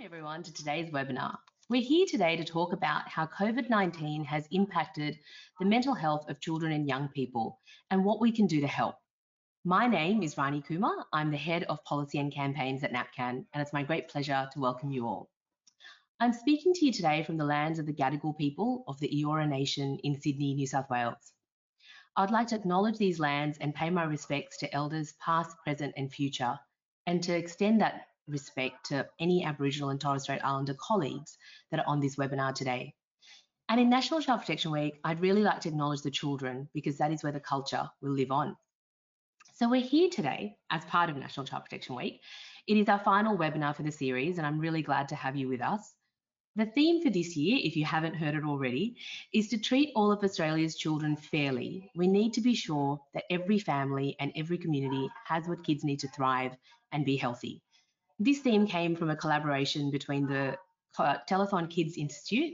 Welcome everyone to today's webinar. We're here today to talk about how COVID-19 has impacted the mental health of children and young people and what we can do to help. My name is Rani Kumar. I'm the head of policy and campaigns at NAPCAN and it's my great pleasure to welcome you all. I'm speaking to you today from the lands of the Gadigal people of the Eora Nation in Sydney, New South Wales. I'd like to acknowledge these lands and pay my respects to elders past, present and future and to extend that respect to any Aboriginal and Torres Strait Islander colleagues that are on this webinar today. And in National Child Protection Week, I'd really like to acknowledge the children because that is where the culture will live on. So we're here today as part of National Child Protection Week. It is our final webinar for the series and I'm really glad to have you with us. The theme for this year, if you haven't heard it already, is to treat all of Australia's children fairly. We need to be sure that every family and every community has what kids need to thrive and be healthy. This theme came from a collaboration between the Telethon Kids Institute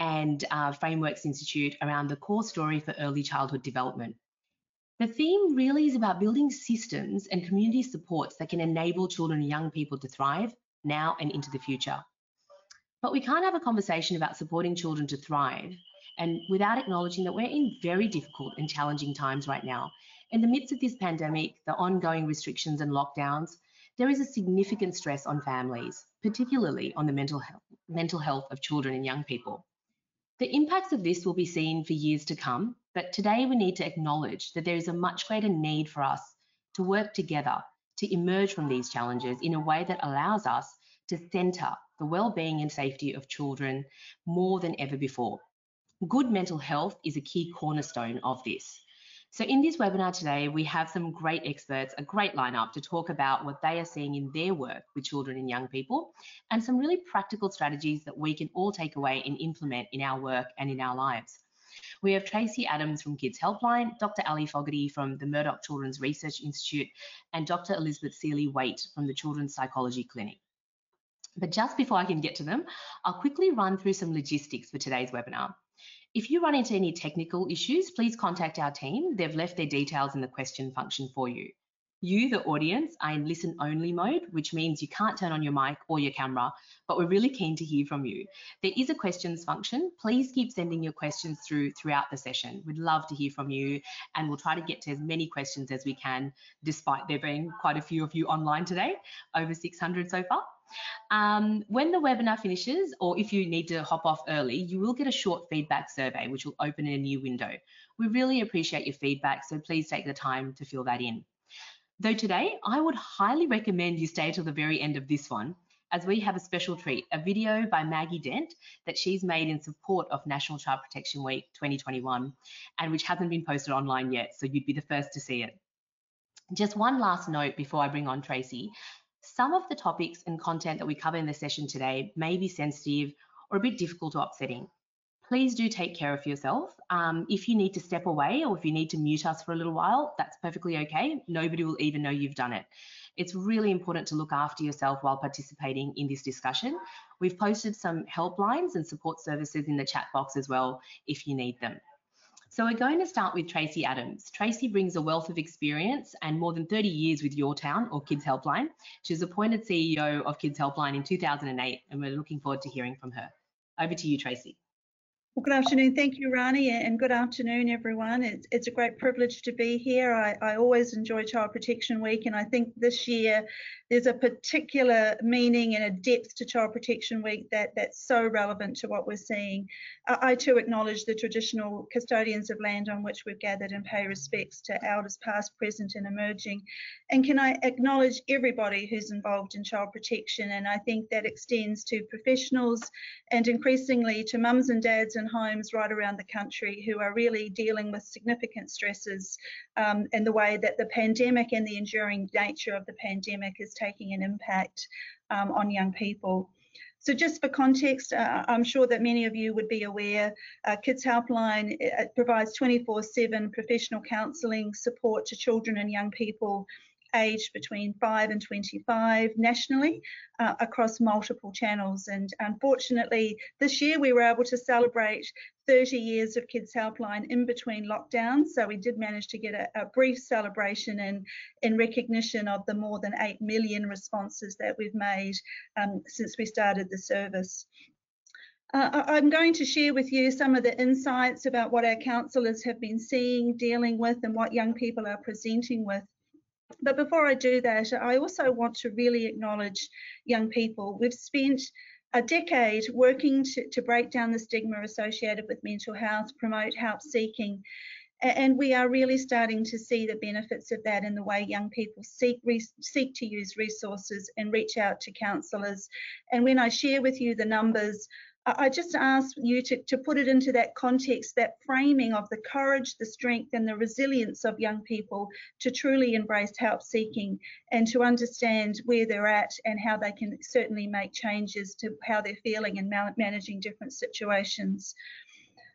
and uh, Frameworks Institute around the core story for early childhood development. The theme really is about building systems and community supports that can enable children and young people to thrive now and into the future. But we can't have a conversation about supporting children to thrive and without acknowledging that we're in very difficult and challenging times right now. In the midst of this pandemic, the ongoing restrictions and lockdowns, there is a significant stress on families, particularly on the mental health, mental health of children and young people. The impacts of this will be seen for years to come, but today we need to acknowledge that there is a much greater need for us to work together to emerge from these challenges in a way that allows us to centre the well-being and safety of children more than ever before. Good mental health is a key cornerstone of this. So in this webinar today, we have some great experts, a great lineup to talk about what they are seeing in their work with children and young people, and some really practical strategies that we can all take away and implement in our work and in our lives. We have Tracy Adams from Kids Helpline, Dr. Ali Fogarty from the Murdoch Children's Research Institute, and Dr. Elizabeth Seeley Waite from the Children's Psychology Clinic. But just before I can get to them, I'll quickly run through some logistics for today's webinar. If you run into any technical issues, please contact our team. They've left their details in the question function for you. You, the audience, are in listen only mode, which means you can't turn on your mic or your camera, but we're really keen to hear from you. There is a questions function. Please keep sending your questions through throughout the session. We'd love to hear from you and we'll try to get to as many questions as we can, despite there being quite a few of you online today, over 600 so far. Um, when the webinar finishes, or if you need to hop off early, you will get a short feedback survey, which will open in a new window. We really appreciate your feedback, so please take the time to fill that in. Though today, I would highly recommend you stay till the very end of this one, as we have a special treat, a video by Maggie Dent that she's made in support of National Child Protection Week 2021, and which hasn't been posted online yet, so you'd be the first to see it. Just one last note before I bring on Tracy. Some of the topics and content that we cover in the session today may be sensitive or a bit difficult or upsetting. Please do take care of yourself. Um, if you need to step away or if you need to mute us for a little while, that's perfectly okay. Nobody will even know you've done it. It's really important to look after yourself while participating in this discussion. We've posted some helplines and support services in the chat box as well if you need them. So we're going to start with Tracy Adams. Tracy brings a wealth of experience and more than 30 years with yourtown or Kids Helpline. She was appointed CEO of Kids Helpline in 2008 and we're looking forward to hearing from her. Over to you, Tracy. Well, good afternoon. Thank you, Rani, and good afternoon, everyone. It's, it's a great privilege to be here. I, I always enjoy Child Protection Week, and I think this year there's a particular meaning and a depth to Child Protection Week that, that's so relevant to what we're seeing. I too acknowledge the traditional custodians of land on which we've gathered and pay respects to elders past, present, and emerging. And can I acknowledge everybody who's involved in child protection? And I think that extends to professionals and increasingly to mums and dads and homes right around the country who are really dealing with significant stresses um, and the way that the pandemic and the enduring nature of the pandemic is taking an impact um, on young people. So just for context, uh, I'm sure that many of you would be aware, uh, Kids Helpline provides 24-7 professional counselling support to children and young people aged between 5 and 25 nationally uh, across multiple channels. And unfortunately, this year we were able to celebrate 30 years of Kids Helpline in between lockdowns. So we did manage to get a, a brief celebration in, in recognition of the more than 8 million responses that we've made um, since we started the service. Uh, I'm going to share with you some of the insights about what our counsellors have been seeing, dealing with, and what young people are presenting with. But before I do that, I also want to really acknowledge young people. We've spent a decade working to, to break down the stigma associated with mental health, promote help seeking, and we are really starting to see the benefits of that in the way young people seek seek to use resources and reach out to counsellors. And when I share with you the numbers, I just ask you to, to put it into that context, that framing of the courage, the strength, and the resilience of young people to truly embrace help seeking and to understand where they're at and how they can certainly make changes to how they're feeling and managing different situations.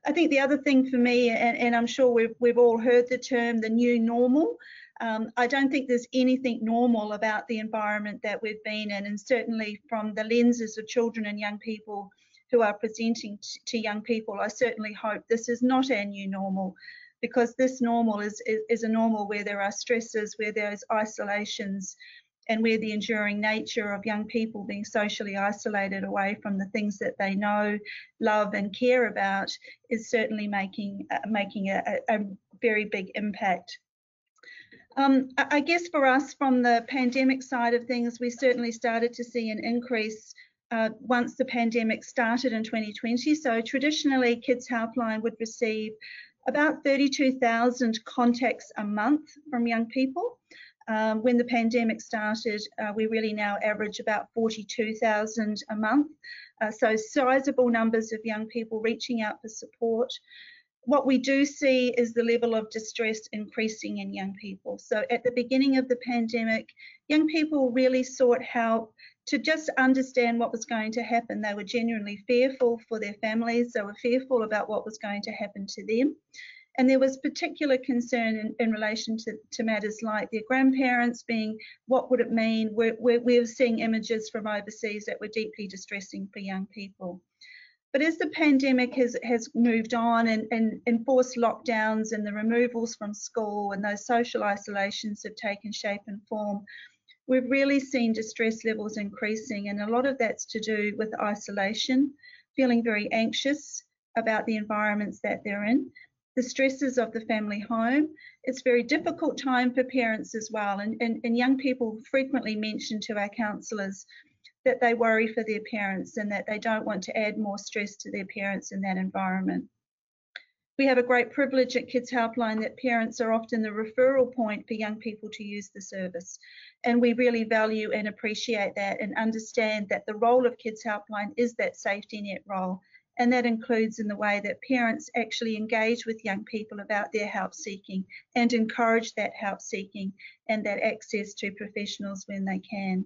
I think the other thing for me, and, and I'm sure we've, we've all heard the term the new normal. Um, I don't think there's anything normal about the environment that we've been in, and certainly from the lenses of children and young people who are presenting to young people, I certainly hope this is not our new normal because this normal is, is, is a normal where there are stresses, where there's isolations, and where the enduring nature of young people being socially isolated away from the things that they know, love, and care about is certainly making uh, making a, a, very big impact. Um, I guess for us, from the pandemic side of things, we certainly started to see an increase uh, once the pandemic started in 2020. So traditionally, Kids Helpline would receive about 32,000 contacts a month from young people. Um, when the pandemic started, uh, we really now average about 42,000 a month. Uh, so sizable numbers of young people reaching out for support. What we do see is the level of distress increasing in young people. So at the beginning of the pandemic, young people really sought help to just understand what was going to happen. They were genuinely fearful for their families, they were fearful about what was going to happen to them. And there was particular concern in, in relation to, to, matters like their grandparents being, what would it mean? We're, we're, we're seeing images from overseas that were deeply distressing for young people. But as the pandemic has, has moved on and, and enforced lockdowns and the removals from school and those social isolations have taken shape and form, we've really seen distress levels increasing, and a lot of that's to do with isolation, feeling very anxious about the environments that they're in, the stresses of the family home. It's a very difficult time for parents as well, and, and, and young people frequently mention to our counsellors that they worry for their parents and that they don't want to add more stress to their parents in that environment. We have a great privilege at Kids Helpline that parents are often the referral point for young people to use the service. And we really value and appreciate that and understand that the role of Kids Helpline is that safety net role. And that includes in the way that parents actually engage with young people about their help seeking and encourage that help seeking and that access to professionals when they can.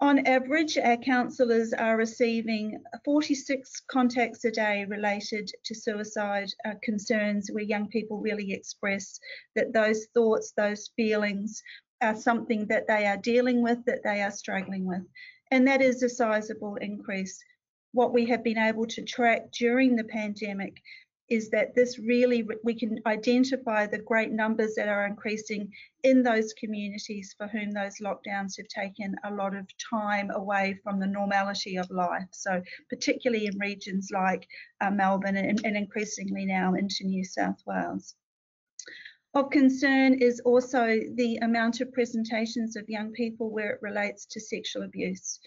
On average, our counsellors are receiving 46 contacts a day related to suicide uh, concerns where young people really express that those thoughts, those feelings are something that they are dealing with, that they are struggling with. And that is a sizable increase. What we have been able to track during the pandemic is that this really, we can identify the great numbers that are increasing in those communities for whom those lockdowns have taken a lot of time away from the normality of life. So, particularly in regions like uh, Melbourne and, and increasingly now into New South Wales. Of concern is also the amount of presentations of young people where it relates to sexual abuse.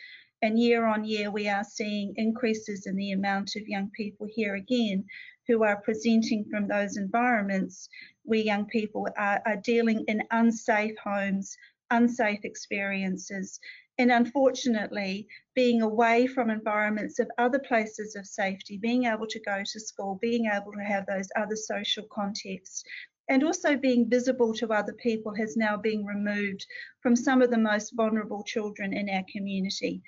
And year on year, we are seeing increases in the amount of young people here again who are presenting from those environments where young people are, are dealing in unsafe homes, unsafe experiences, and unfortunately, being away from environments of other places of safety, being able to go to school, being able to have those other social contexts, and also being visible to other people has now been removed from some of the most vulnerable children in our community.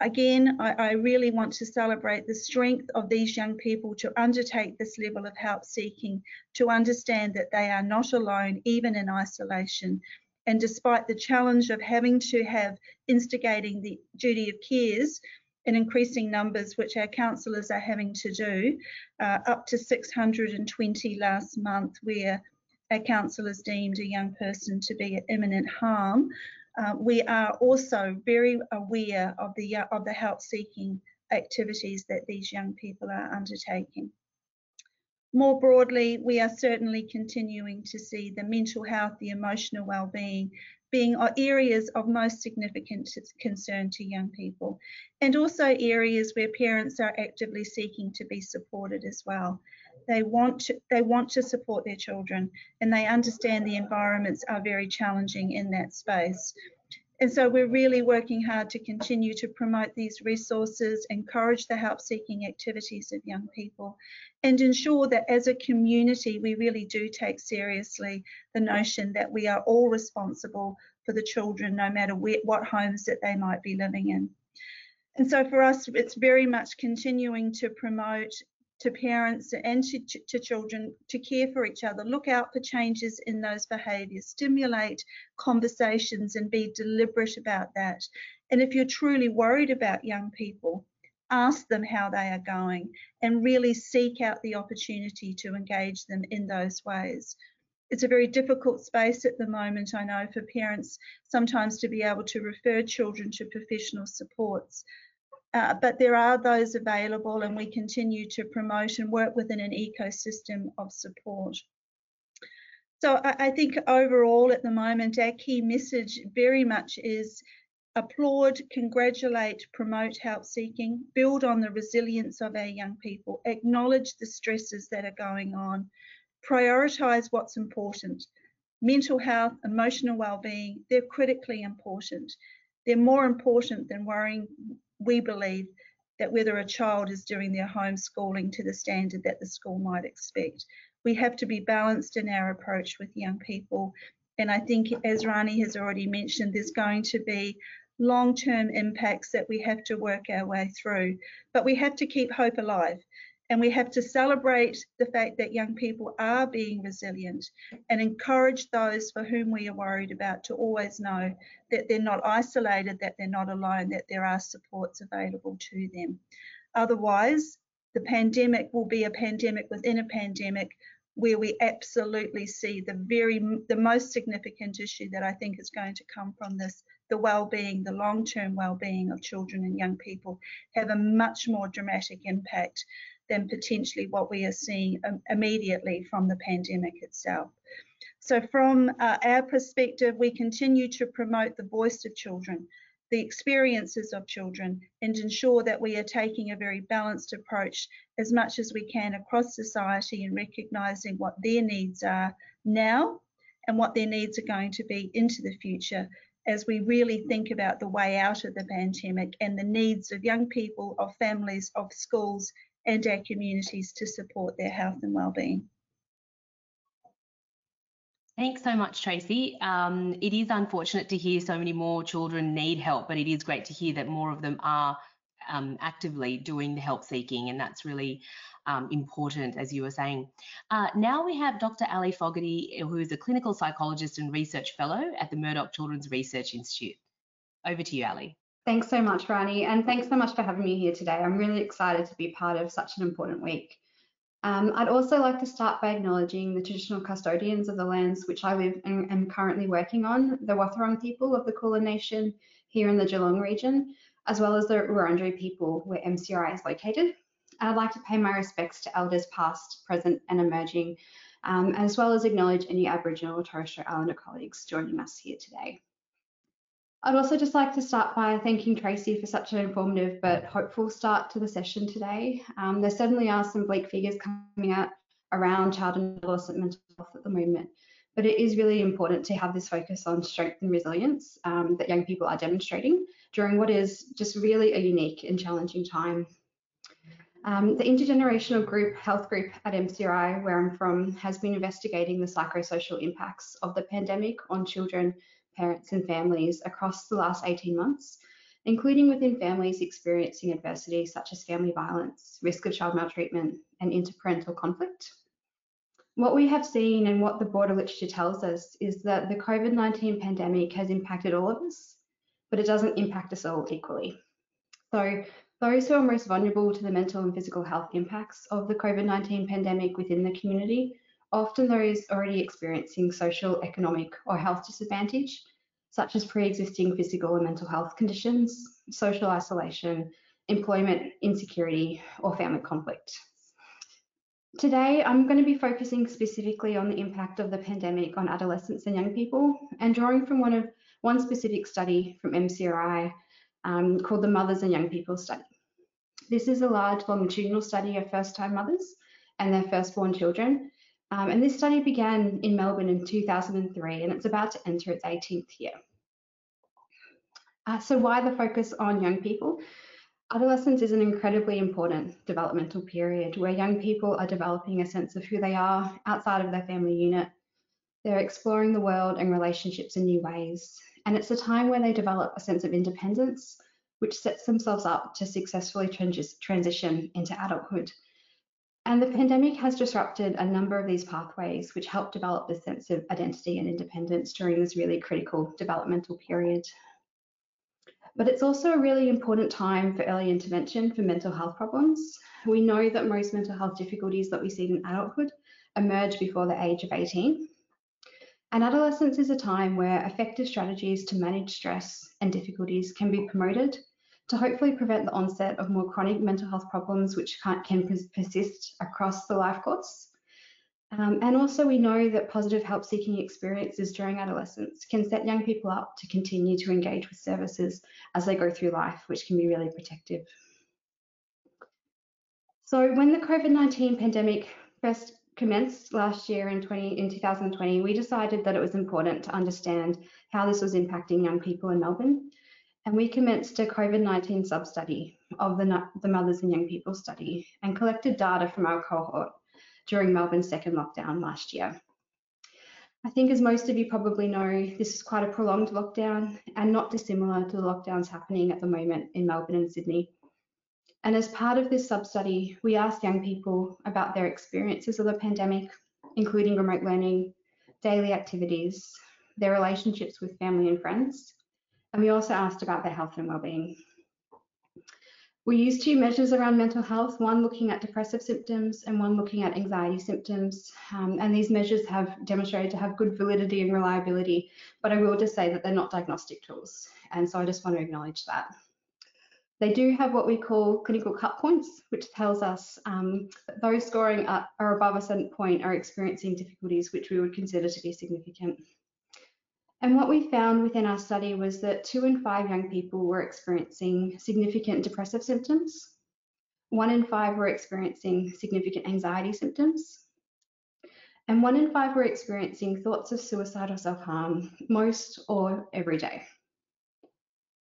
Again, I, I, really want to celebrate the strength of these young people to undertake this level of help seeking, to understand that they are not alone, even in isolation. And despite the challenge of having to have instigating the duty of cares, in increasing numbers, which our counsellors are having to do, uh, up to 620 last month, where our counsellors deemed a young person to be at imminent harm. Uh, we are also very aware of the of the help seeking activities that these young people are undertaking. More broadly, we are certainly continuing to see the mental health, the emotional well-being being areas of most significant concern to young people, and also areas where parents are actively seeking to be supported as well. They want to, they want to support their children, and they understand the environments are very challenging in that space. And so we're really working hard to continue to promote these resources, encourage the help seeking activities of young people, and ensure that as a community we really do take seriously the notion that we are all responsible for the children, no matter where, what homes that they might be living in. And so for us, it's very much continuing to promote to parents and to, to, children to care for each other. Look out for changes in those behaviours, stimulate conversations and be deliberate about that. And if you're truly worried about young people, ask them how they are going and really seek out the opportunity to engage them in those ways. It's a very difficult space at the moment, I know, for parents sometimes to be able to refer children to professional supports. Uh, but there are those available and we continue to promote and work within an ecosystem of support. So I, I think overall at the moment our key message very much is applaud, congratulate, promote help seeking, build on the resilience of our young people, acknowledge the stresses that are going on, prioritise what's important. Mental health, emotional well-being, they're critically important. They're more important than worrying we believe that whether a child is doing their homeschooling to the standard that the school might expect. We have to be balanced in our approach with young people. And I think, as Rani has already mentioned, there's going to be long term impacts that we have to work our way through. But we have to keep hope alive. And we have to celebrate the fact that young people are being resilient and encourage those for whom we are worried about to always know that they're not isolated, that they're not alone, that there are supports available to them. Otherwise, the pandemic will be a pandemic within a pandemic where we absolutely see the very the most significant issue that I think is going to come from this the well-being the long-term well-being of children and young people have a much more dramatic impact than potentially what we are seeing immediately from the pandemic itself. So from uh, our perspective, we continue to promote the voice of children, the experiences of children, and ensure that we are taking a very balanced approach as much as we can across society and recognising what their needs are now and what their needs are going to be into the future as we really think about the way out of the pandemic and the needs of young people, of families, of schools, and our communities to support their health and well-being. Thanks so much, Tracy. Um, it is unfortunate to hear so many more children need help, but it is great to hear that more of them are um, actively doing the help seeking, and that's really um, important, as you were saying. Uh, now we have Dr. Ali Fogarty, who is a clinical psychologist and research fellow at the Murdoch Children's Research Institute. Over to you, Ali. Thanks so much, Rani, and thanks so much for having me here today. I'm really excited to be part of such an important week. Um, I'd also like to start by acknowledging the traditional custodians of the lands which I live and am currently working on, the Wathaurong people of the Kulin Nation here in the Geelong region, as well as the Wurundjeri people where MCRI is located. I'd like to pay my respects to elders past, present and emerging, um, as well as acknowledge any Aboriginal or Torres Strait Islander colleagues joining us here today. I'd also just like to start by thanking Tracy for such an informative but hopeful start to the session today. Um, there certainly are some bleak figures coming out around child and adolescent mental health at the moment, but it is really important to have this focus on strength and resilience um, that young people are demonstrating during what is just really a unique and challenging time. Um, the intergenerational group health group at MCRI, where I'm from, has been investigating the psychosocial impacts of the pandemic on children parents and families across the last 18 months, including within families experiencing adversity such as family violence, risk of child maltreatment, and interparental conflict. What we have seen and what the broader literature tells us is that the COVID 19 pandemic has impacted all of us, but it doesn't impact us all equally. So, Those who are most vulnerable to the mental and physical health impacts of the COVID-19 pandemic within the community often those already experiencing social, economic or health disadvantage, such as pre-existing physical and mental health conditions, social isolation, employment insecurity or family conflict. Today, I'm going to be focusing specifically on the impact of the pandemic on adolescents and young people and drawing from one of one specific study from MCRI um, called the Mothers and Young People Study. This is a large longitudinal study of first-time mothers and their firstborn children. Um, and this study began in Melbourne in 2003 and it's about to enter its 18th year. Uh, so why the focus on young people? Adolescence is an incredibly important developmental period where young people are developing a sense of who they are outside of their family unit. They're exploring the world and relationships in new ways. And it's a time where they develop a sense of independence, which sets themselves up to successfully trans transition into adulthood. And the pandemic has disrupted a number of these pathways, which help develop this sense of identity and independence during this really critical developmental period. But it's also a really important time for early intervention for mental health problems. We know that most mental health difficulties that we see in adulthood emerge before the age of 18. And adolescence is a time where effective strategies to manage stress and difficulties can be promoted to hopefully prevent the onset of more chronic mental health problems which can, can persist across the life course. Um, and also we know that positive help seeking experiences during adolescence can set young people up to continue to engage with services as they go through life, which can be really protective. So when the COVID-19 pandemic first commenced last year in, 20, in 2020, we decided that it was important to understand how this was impacting young people in Melbourne. And we commenced a COVID-19 sub-study of the, the Mothers and Young People study and collected data from our cohort during Melbourne's second lockdown last year. I think as most of you probably know, this is quite a prolonged lockdown and not dissimilar to the lockdowns happening at the moment in Melbourne and Sydney. And as part of this sub-study, we asked young people about their experiences of the pandemic, including remote learning, daily activities, their relationships with family and friends, and we also asked about their health and well-being. We used two measures around mental health, one looking at depressive symptoms and one looking at anxiety symptoms. Um, and these measures have demonstrated to have good validity and reliability, but I will just say that they're not diagnostic tools. And so I just want to acknowledge that. They do have what we call clinical cut points, which tells us um, that those scoring are above a certain point are experiencing difficulties which we would consider to be significant. And what we found within our study was that two in five young people were experiencing significant depressive symptoms. One in five were experiencing significant anxiety symptoms. And one in five were experiencing thoughts of suicide or self harm most or every day.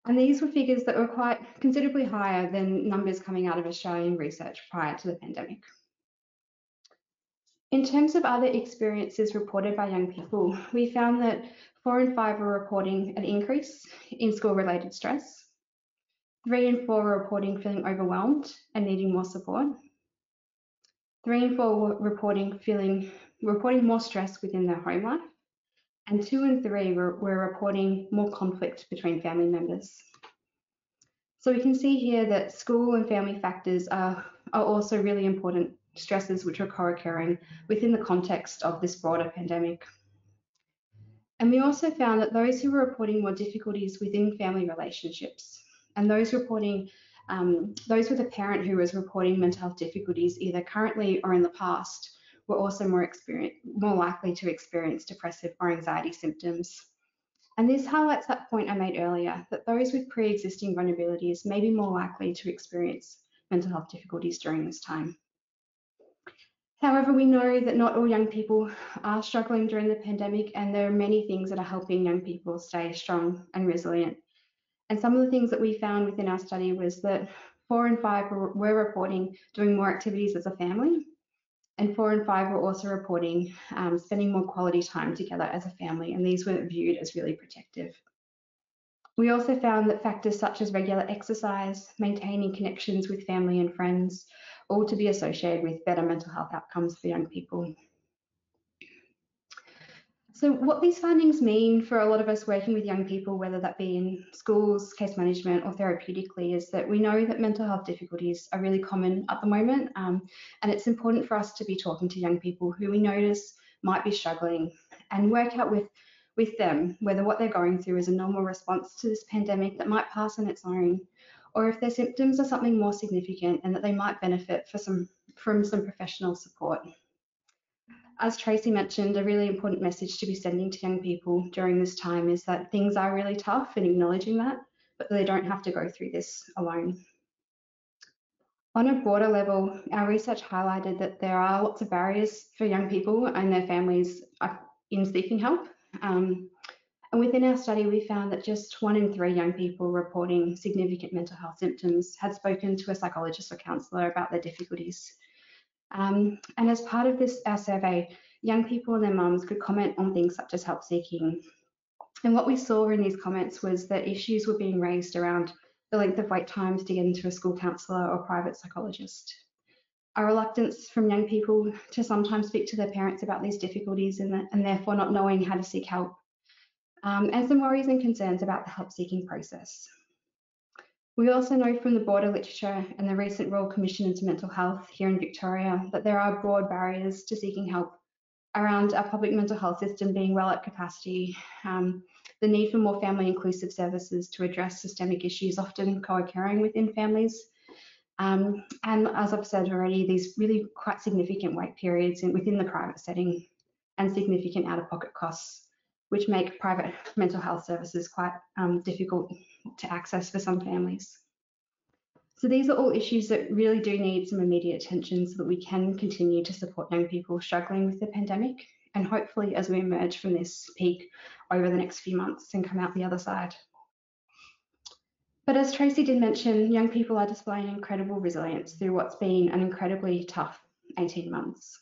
And these were figures that were quite considerably higher than numbers coming out of Australian research prior to the pandemic. In terms of other experiences reported by young people, we found that Four in five were reporting an increase in school related stress. Three in four were reporting feeling overwhelmed and needing more support. Three in four were reporting feeling reporting more stress within their home life. And two and three were, were reporting more conflict between family members. So we can see here that school and family factors are, are also really important stresses which are co-occurring within the context of this broader pandemic. And we also found that those who were reporting more difficulties within family relationships and those reporting, um, those with a parent who was reporting mental health difficulties either currently or in the past were also more, more likely to experience depressive or anxiety symptoms. And this highlights that point I made earlier, that those with pre-existing vulnerabilities may be more likely to experience mental health difficulties during this time. However, we know that not all young people are struggling during the pandemic, and there are many things that are helping young people stay strong and resilient. And some of the things that we found within our study was that four and five were, reporting doing more activities as a family, and four and five were also reporting um, spending more quality time together as a family, and these were viewed as really protective. We also found that factors such as regular exercise, maintaining connections with family and friends, all to be associated with better mental health outcomes for young people. So what these findings mean for a lot of us working with young people, whether that be in schools, case management or therapeutically, is that we know that mental health difficulties are really common at the moment. Um, and it's important for us to be talking to young people who we notice might be struggling and work out with, with them whether what they're going through is a normal response to this pandemic that might pass on its own, or if their symptoms are something more significant and that they might benefit some, from some professional support as Tracy mentioned, a really important message to be sending to young people during this time is that things are really tough and acknowledging that, but they don't have to go through this alone. On a broader level, our research highlighted that there are lots of barriers for young people and their families in seeking help. Um, and within our study, we found that just one in three young people reporting significant mental health symptoms had spoken to a psychologist or counsellor about their difficulties. Um, and as part of this, our survey, young people and their mums could comment on things such as help seeking. And what we saw in these comments was that issues were being raised around the length of wait times to get into a school counsellor or private psychologist. A reluctance from young people to sometimes speak to their parents about these difficulties and, the, and therefore not knowing how to seek help. Um, and some worries and concerns about the help seeking process. We also know from the broader literature and the recent Royal Commission into Mental Health here in Victoria that there are broad barriers to seeking help around our public mental health system being well at capacity, um, the need for more family inclusive services to address systemic issues often co-occurring within families, um, and as I've said already, these really quite significant wait periods in, within the private setting and significant out-of-pocket costs, which make private mental health services quite um, difficult to access for some families. So these are all issues that really do need some immediate attention so that we can continue to support young people struggling with the pandemic and hopefully as we emerge from this peak over the next few months and come out the other side. But as Tracy did mention, young people are displaying incredible resilience through what's been an incredibly tough 18 months.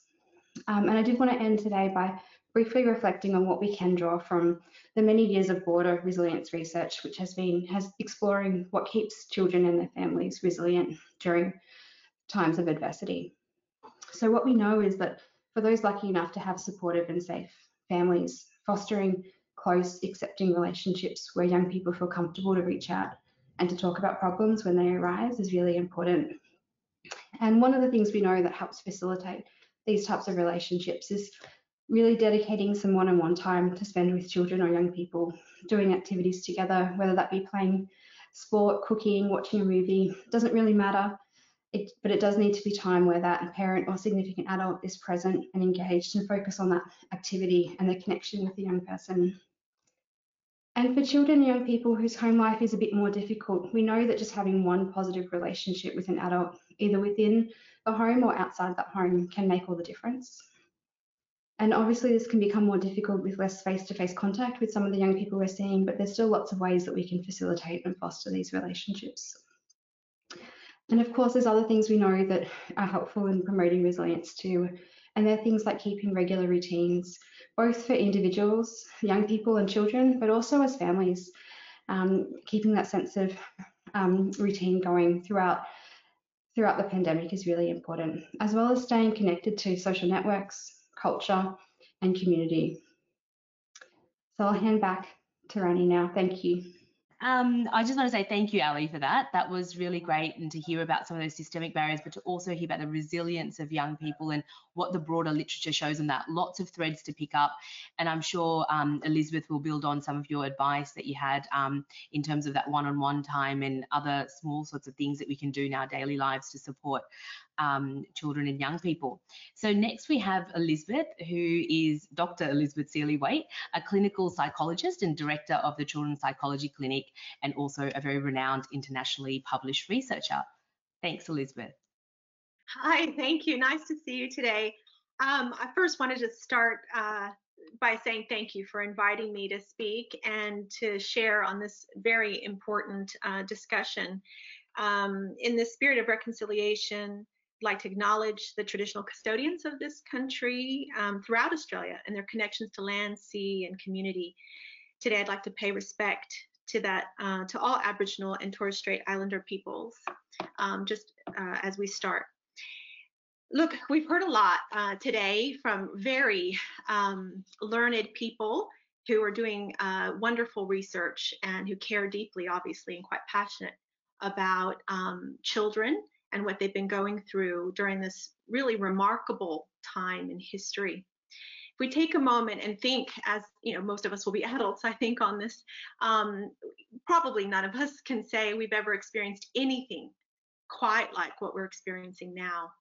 Um, and I did want to end today by briefly reflecting on what we can draw from the many years of border resilience research, which has been has exploring what keeps children and their families resilient during times of adversity. So what we know is that for those lucky enough to have supportive and safe families, fostering close, accepting relationships where young people feel comfortable to reach out and to talk about problems when they arise is really important. And one of the things we know that helps facilitate these types of relationships is really dedicating some one-on-one time to spend with children or young people, doing activities together, whether that be playing sport, cooking, watching a movie, doesn't really matter. It, but it does need to be time where that parent or significant adult is present and engaged and focus on that activity and the connection with the young person. And for children and young people whose home life is a bit more difficult, we know that just having one positive relationship with an adult, either within the home or outside that home, can make all the difference. And obviously, this can become more difficult with less face to face contact with some of the young people we're seeing, but there's still lots of ways that we can facilitate and foster these relationships. And of course, there's other things we know that are helpful in promoting resilience too. And they're things like keeping regular routines, both for individuals, young people, and children, but also as families, um, keeping that sense of um, routine going throughout throughout the pandemic is really important, as well as staying connected to social networks, culture, and community. So I'll hand back to Rani now. Thank you. Um, I just want to say thank you, Ali, for that. That was really great, and to hear about some of those systemic barriers, but to also hear about the resilience of young people and what the broader literature shows on that. Lots of threads to pick up, and I'm sure um, Elizabeth will build on some of your advice that you had um, in terms of that one-on-one time and other small sorts of things that we can do in our daily lives to support um, children and young people. So next we have Elizabeth, who is Dr. Elizabeth Seeley Waite, a clinical psychologist and director of the Children's Psychology Clinic, and also a very renowned internationally published researcher. Thanks, Elizabeth. Hi, thank you. Nice to see you today. Um, I first wanted to start uh, by saying thank you for inviting me to speak and to share on this very important uh, discussion. Um, in the spirit of reconciliation, like to acknowledge the traditional custodians of this country um, throughout Australia and their connections to land, sea, and community. Today, I'd like to pay respect to that uh, to all Aboriginal and Torres Strait Islander peoples, um, just uh, as we start. look, we've heard a lot uh, today from very um, learned people who are doing uh, wonderful research and who care deeply, obviously, and quite passionate about um, children and what they've been going through during this really remarkable time in history. If we take a moment and think, as you know, most of us will be adults, I think, on this, um, probably none of us can say we've ever experienced anything quite like what we're experiencing now.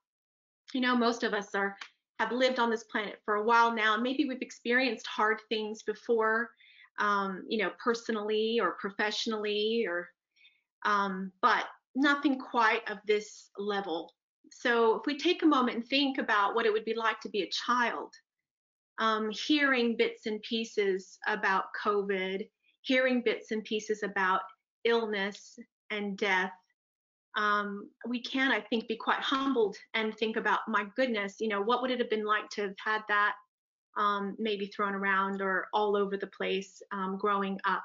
You know, most of us are have lived on this planet for a while now, and maybe we've experienced hard things before, um, you know, personally or professionally, or um, but nothing quite of this level. So if we take a moment and think about what it would be like to be a child, um, hearing bits and pieces about COVID, hearing bits and pieces about illness and death, um, we can, I think, be quite humbled and think about, my goodness, you know, what would it have been like to have had that um, maybe thrown around or all over the place um, growing up.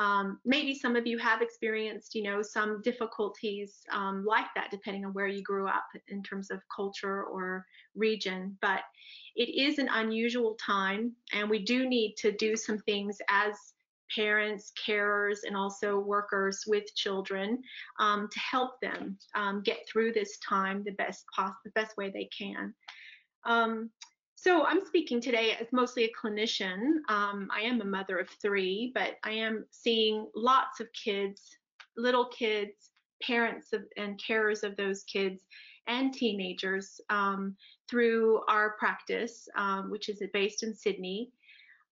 Um, maybe some of you have experienced, you know, some difficulties um, like that, depending on where you grew up in terms of culture or region. But it is an unusual time, and we do need to do some things as parents, carers, and also workers with children um, to help them um, get through this time the best the best way they can. So I'm speaking today as mostly a clinician. Um, I am a mother of three, but I am seeing lots of kids, little kids, parents of, and carers of those kids and teenagers um, through our practice, um, which is based in Sydney.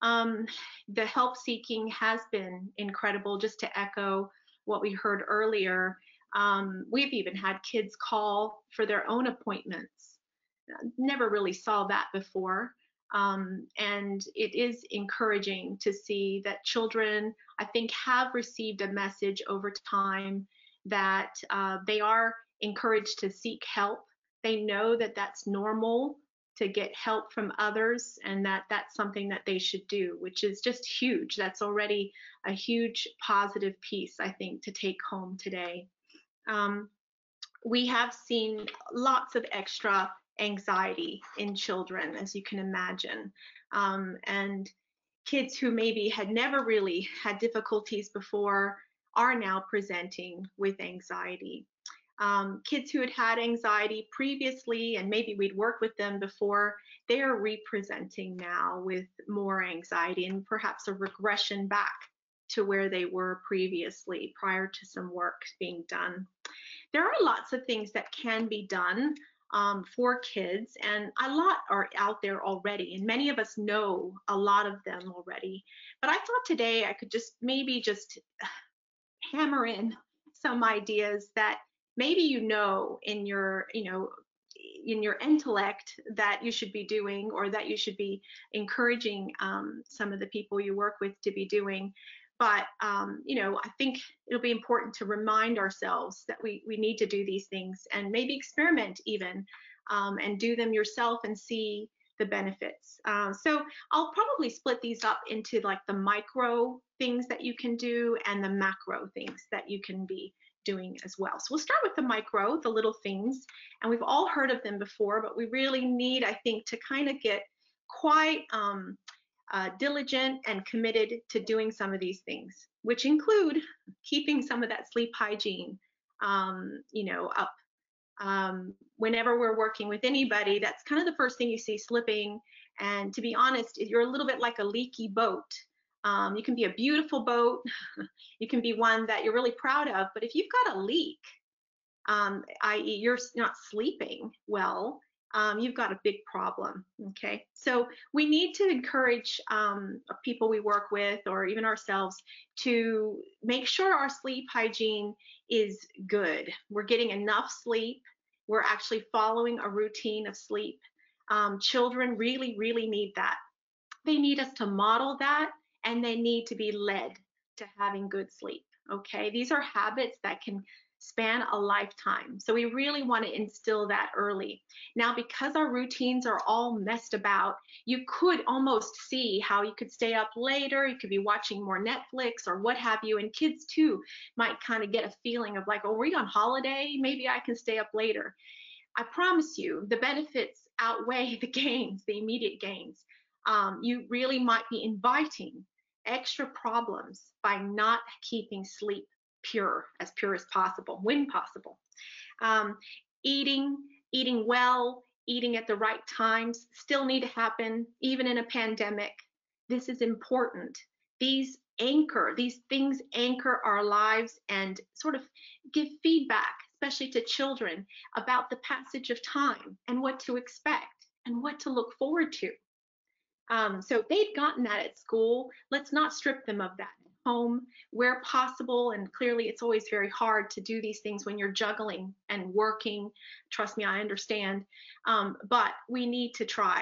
Um, the help seeking has been incredible, just to echo what we heard earlier. Um, we've even had kids call for their own appointments. Never really saw that before. Um, and it is encouraging to see that children, I think, have received a message over time that uh, they are encouraged to seek help. They know that that's normal to get help from others and that that's something that they should do, which is just huge. That's already a huge positive piece, I think, to take home today. Um, we have seen lots of extra anxiety in children, as you can imagine. Um, and kids who maybe had never really had difficulties before are now presenting with anxiety um, kids who had had anxiety previously and maybe we'd worked with them before, they are representing now with more anxiety and perhaps a regression back to where they were previously prior to some work being done. There are lots of things that can be done um, for kids, and a lot are out there already, and many of us know a lot of them already. But I thought today I could just maybe just hammer in some ideas that maybe you know in your you know in your intellect that you should be doing or that you should be encouraging um, some of the people you work with to be doing but um, you know i think it'll be important to remind ourselves that we we need to do these things and maybe experiment even um, and do them yourself and see the benefits uh, so i'll probably split these up into like the micro things that you can do and the macro things that you can be doing as well. So we'll start with the micro, the little things, and we've all heard of them before, but we really need, I think, to kind of get quite um, uh, diligent and committed to doing some of these things, which include keeping some of that sleep hygiene, um, you know, up. Um, whenever we're working with anybody, that's kind of the first thing you see slipping. And to be honest, you're a little bit like a leaky boat. Um, you can be a beautiful boat. you can be one that you're really proud of. But if you've got a leak, um, i.e., you're not sleeping well, um, you've got a big problem. Okay, so we need to encourage um, people we work with or even ourselves to make sure our sleep hygiene is good. We're getting enough sleep. We're actually following a routine of sleep. Um, children really, really need that. They need us to model that and they need to be led to having good sleep. Okay, these are habits that can span a lifetime. So we really want to instill that early. Now, because our routines are all messed about, you could almost see how you could stay up later, you could be watching more Netflix or what have you, and kids too might kind of get a feeling of like, oh, are we on holiday? Maybe I can stay up later. I promise you, the benefits outweigh the gains, the immediate gains. Um, you really might be inviting extra problems by not keeping sleep pure, as pure as possible, when possible. Um, eating, eating well, eating at the right times still need to happen, even in a pandemic. This is important. These anchor, these things anchor our lives and sort of give feedback, especially to children, about the passage of time and what to expect and what to look forward to. Um, so they've gotten that at school. Let's not strip them of that home where possible. And clearly, it's always very hard to do these things when you're juggling and working. Trust me, I understand. Um, but we need to try.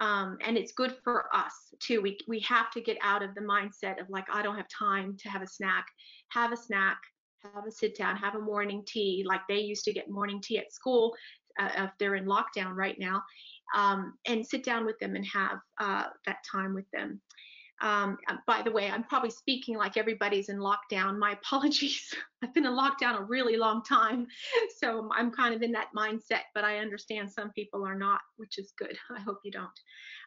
Um, and it's good for us too. We, we have to get out of the mindset of like, I don't have time to have a snack. Have a snack, have a sit down, have a morning tea, like they used to get morning tea at school uh, if they're in lockdown right now, um, and sit down with them and have uh, that time with them. Um, uh, by the way, I'm probably speaking like everybody's in lockdown. My apologies. I've been in lockdown a really long time, so I'm kind of in that mindset. But I understand some people are not, which is good. I hope you don't.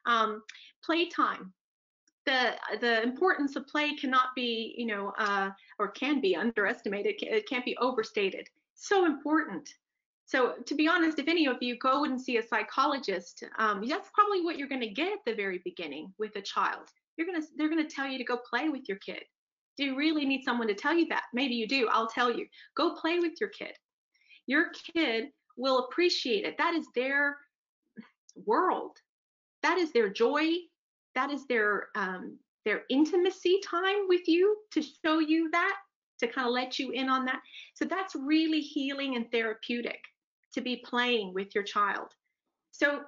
Um, playtime. The the importance of play cannot be, you know, uh, or can be underestimated. It can't be overstated. So important. So to be honest, if any of you go and see a psychologist, um, that's probably what you're going to get at the very beginning with a child you're gonna they're gonna tell you to go play with your kid. Do you really need someone to tell you that? Maybe you do. I'll tell you. Go play with your kid. Your kid will appreciate it. That is their world. That is their joy. That is their um, their intimacy time with you to show you that, to kind of let you in on that. So that's really healing and therapeutic to be playing with your child. So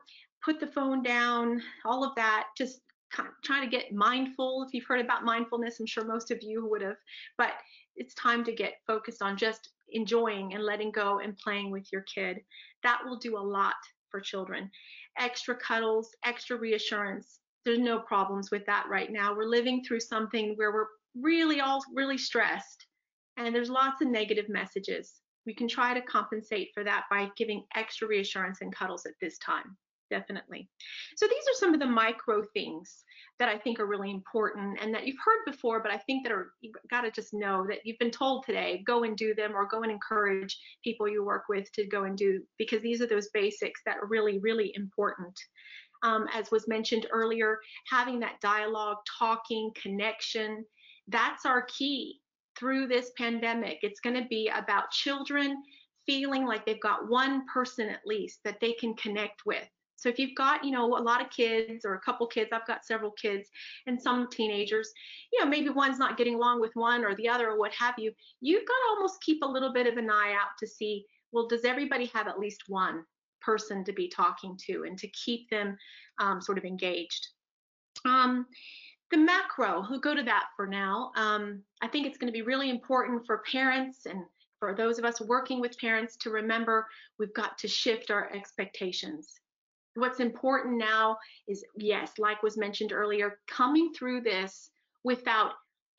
put the phone down, all of that. Just trying to get mindful. If you've heard about mindfulness, I'm sure most of you would have, but it's time to get focused on just enjoying and letting go and playing with your kid. That will do a lot for children. Extra cuddles, extra reassurance. There's no problems with that right now. We're living through something where we're really all really stressed and there's lots of negative messages. We can try to compensate for that by giving extra reassurance and cuddles at this time definitely. So these are some of the micro things that I think are really important and that you've heard before, but I think that are you've got to just know that you've been told today, go and do them or go and encourage people you work with to go and do because these are those basics that are really, really important. Um, as was mentioned earlier, having that dialogue, talking, connection, that's our key through this pandemic. It's going to be about children feeling like they've got one person at least that they can connect with so if you've got, you know, a lot of kids or a couple kids, I've got several kids and some teenagers, you know, maybe one's not getting along with one or the other or what have you, you've got to almost keep a little bit of an eye out to see, well, does everybody have at least one person to be talking to and to keep them um, sort of engaged. Um, the macro, we'll go to that for now. Um, I think it's going to be really important for parents and for those of us working with parents to remember we've got to shift our expectations what's important now is yes like was mentioned earlier coming through this without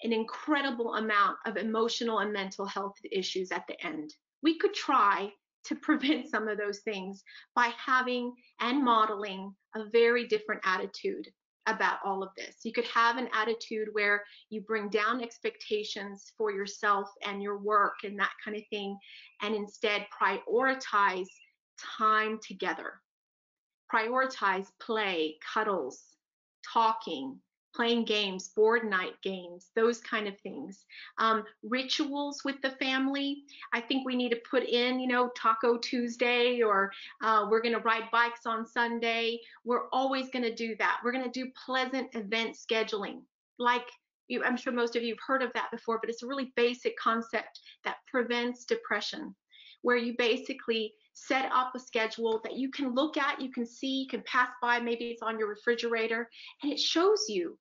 an incredible amount of emotional and mental health issues at the end we could try to prevent some of those things by having and modeling a very different attitude about all of this. You could have an attitude where you bring down expectations for yourself and your work and that kind of thing, and instead prioritize time together prioritize play, cuddles, talking, playing games, board night games, those kind of things. Um, rituals with the family. I think we need to put in, you know, Taco Tuesday or uh, we're going to ride bikes on Sunday. We're always going to do that. We're going to do pleasant event scheduling. Like you, I'm sure most of you have heard of that before, but it's a really basic concept that prevents depression, where you basically set up a schedule that you can look at, you can see, you can pass by, maybe it's on your refrigerator, and it shows you,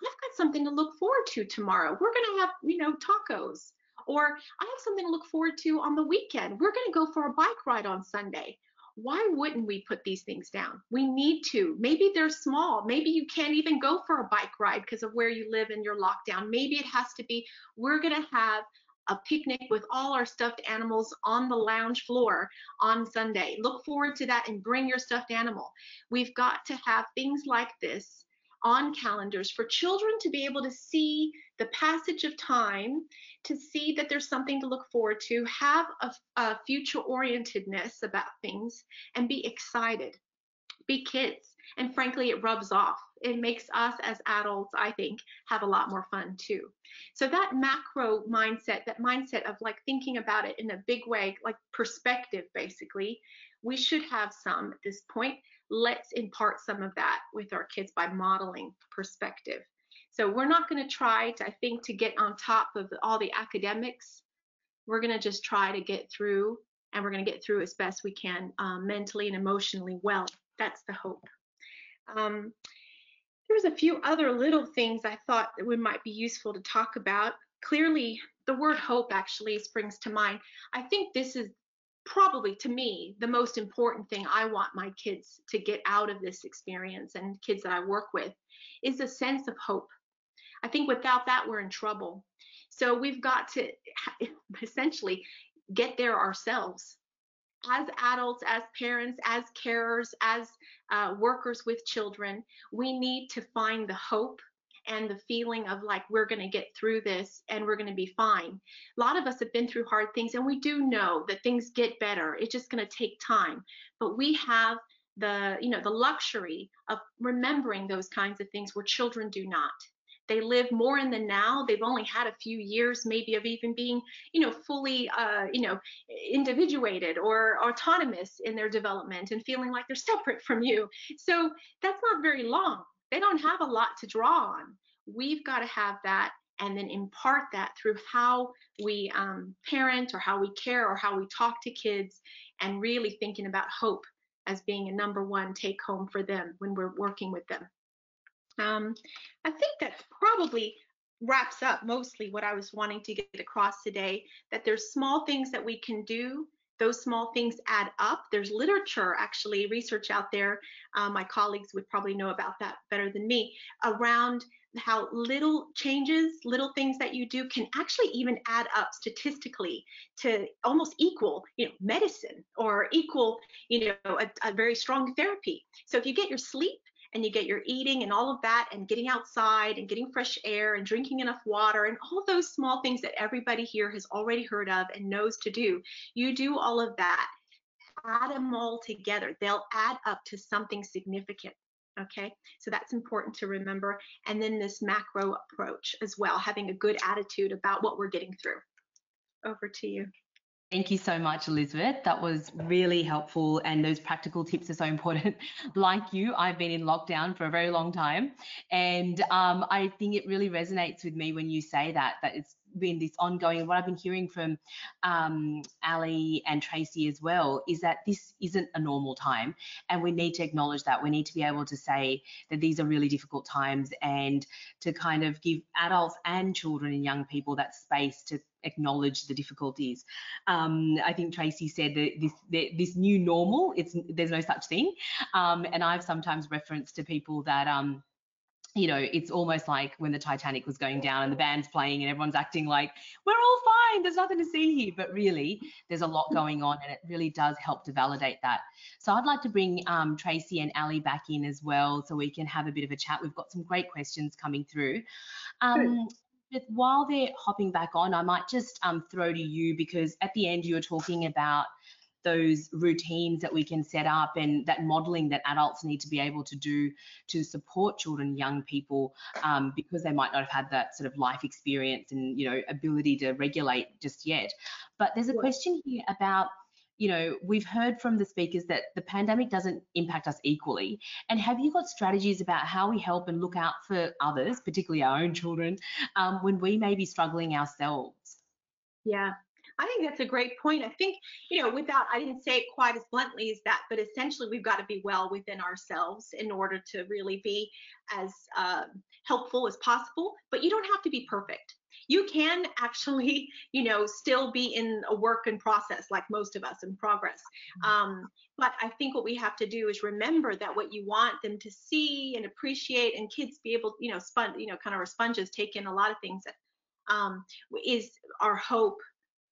I've got something to look forward to tomorrow. We're going to have, you know, tacos. Or I have something to look forward to on the weekend. We're going to go for a bike ride on Sunday. Why wouldn't we put these things down? We need to. Maybe they're small. Maybe you can't even go for a bike ride because of where you live and your lockdown. Maybe it has to be we're going to have a picnic with all our stuffed animals on the lounge floor on Sunday. Look forward to that and bring your stuffed animal. We've got to have things like this on calendars for children to be able to see the passage of time, to see that there's something to look forward to, have a, a future orientedness about things, and be excited. Be kids. And frankly, it rubs off. It makes us as adults, I think, have a lot more fun too. So that macro mindset, that mindset of like thinking about it in a big way, like perspective, basically, we should have some at this point let's impart some of that with our kids by modeling perspective. So we're not going to try to, I think, to get on top of all the academics. We're going to just try to get through, and we're going to get through as best we can um, mentally and emotionally well. That's the hope. Um, there's a few other little things I thought that would might be useful to talk about. Clearly, the word hope actually springs to mind. I think this is probably to me the most important thing I want my kids to get out of this experience and kids that I work with is a sense of hope. I think without that we're in trouble. So we've got to essentially get there ourselves as adults, as parents, as carers, as uh, workers with children. We need to find the hope and the feeling of like we're going to get through this and we're going to be fine. A lot of us have been through hard things and we do know that things get better. It's just going to take time. But we have the, you know, the luxury of remembering those kinds of things where children do not. They live more in the now. They've only had a few years, maybe, of even being, you know, fully, uh, you know, individuated or autonomous in their development and feeling like they're separate from you. So that's not very long they don't have a lot to draw on. We've got to have that and then impart that through how we um, parent or how we care or how we talk to kids and really thinking about hope as being a number one take home for them when we're working with them. Um, I think that probably wraps up mostly what I was wanting to get across today, that there's small things that we can do those small things add up. There's literature, actually, research out there. Um, my colleagues would probably know about that better than me around how little changes, little things that you do can actually even add up statistically to almost equal, you know, medicine or equal, you know, a, a very strong therapy. So if you get your sleep and you get your eating and all of that and getting outside and getting fresh air and drinking enough water and all those small things that everybody here has already heard of and knows to do. You do all of that, add them all together. They'll add up to something significant. Okay, so that's important to remember. And then this macro approach as well, having a good attitude about what we're getting through. Over to you. Thank you so much, Elizabeth. That was really helpful, and those practical tips are so important. like you, I've been in lockdown for a very long time, and um, I think it really resonates with me when you say that that it's been this ongoing. What I've been hearing from um, Ali and Tracy as well is that this isn't a normal time, and we need to acknowledge that. We need to be able to say that these are really difficult times, and to kind of give adults and children and young people that space to acknowledge the difficulties. Um, I think Tracy said that this this new normal, it's there's no such thing, um, and I've sometimes referenced to people that um, you know, it's almost like when the Titanic was going down and the band's playing and everyone's acting like, we're all fine, there's nothing to see here. But really, there's a lot going on and it really does help to validate that. So I'd like to bring um, Tracy and Ali back in as well so we can have a bit of a chat. We've got some great questions coming through. Um, but while they're hopping back on, I might just um, throw to you because at the end you were talking about those routines that we can set up and that modeling that adults need to be able to do to support children young people um, because they might not have had that sort of life experience and you know ability to regulate just yet but there's a question here about you know, we've heard from the speakers that the pandemic doesn't impact us equally. And have you got strategies about how we help and look out for others, particularly our own children, um, when we may be struggling ourselves? Yeah, I think that's a great point. I think, you know, without, I didn't say it quite as bluntly as that, but essentially we've got to be well within ourselves in order to really be as uh, helpful as possible. But you don't have to be perfect. You can actually, you know, still be in a work in process like most of us in progress. Mm-hmm. Um, but I think what we have to do is remember that what you want them to see and appreciate, and kids be able, you know, spun, you know, kind of our sponges take in a lot of things that um, is our hope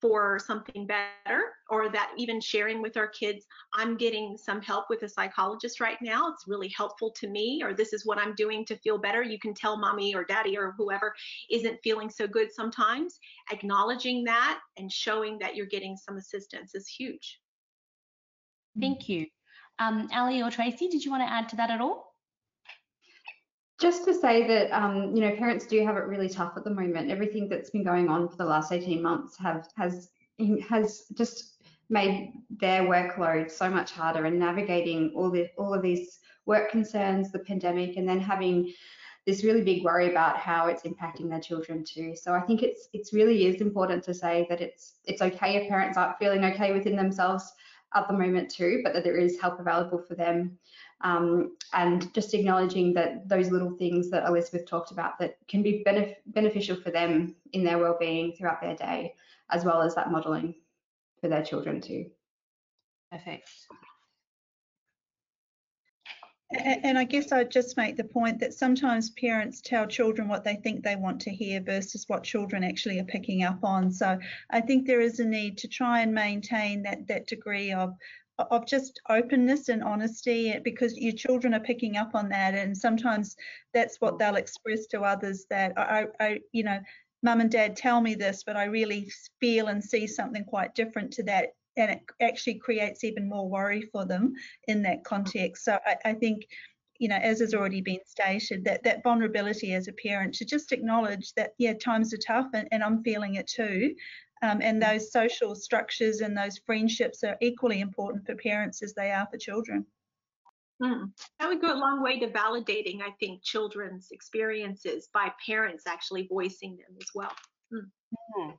for something better or that even sharing with our kids i'm getting some help with a psychologist right now. It's really helpful to me or this is what i'm doing to feel better. You can tell mommy or daddy or whoever isn't feeling so good sometimes. Acknowledging that and showing that you're getting some assistance is huge. Thank you. Um, ali or tracy did you want to add to that at all just to say that um, you know parents do have it really tough at the moment. Everything that's been going on for the last 18 months have has has just made their workload so much harder and navigating all the all of these work concerns, the pandemic, and then having this really big worry about how it's impacting their children too. So I think it's it's really is important to say that it's it's okay if parents aren't feeling okay within themselves at the moment too, but that there is help available for them um, and just acknowledging that those little things that Elizabeth talked about that can be benef beneficial for them in their well-being throughout their day, as well as that modelling for their children too. Perfect. And I guess I'd just make the point that sometimes parents tell children what they think they want to hear versus what children actually are picking up on. So I think there is a need to try and maintain that that degree of of just openness and honesty eh, because your children are picking up on that and sometimes that's what they'll express to others that I, I you know mum and dad tell me this but I really feel and see something quite different to that and it actually creates even more worry for them in that context. So I, I think you know as has already been stated that that vulnerability as a parent to just acknowledge that yeah times are tough and, and I'm feeling it too um, and those social structures and those friendships are equally important for parents as they are for children. Mm. That would go a long way to validating, I think, children's experiences by parents actually voicing them as well. Mm. Mm.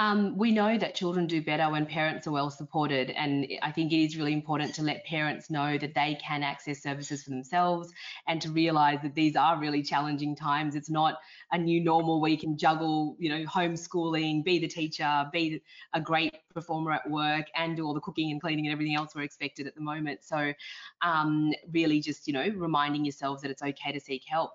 Um, we know that children do better when parents are well supported, and I think it is really important to let parents know that they can access services for themselves and to realise that these are really challenging times. It's not a new normal where you can juggle, you know, homeschooling, be the teacher, be a great performer at work, and do all the cooking and cleaning and everything else we're expected at the moment. So, um, really, just you know, reminding yourselves that it's okay to seek help.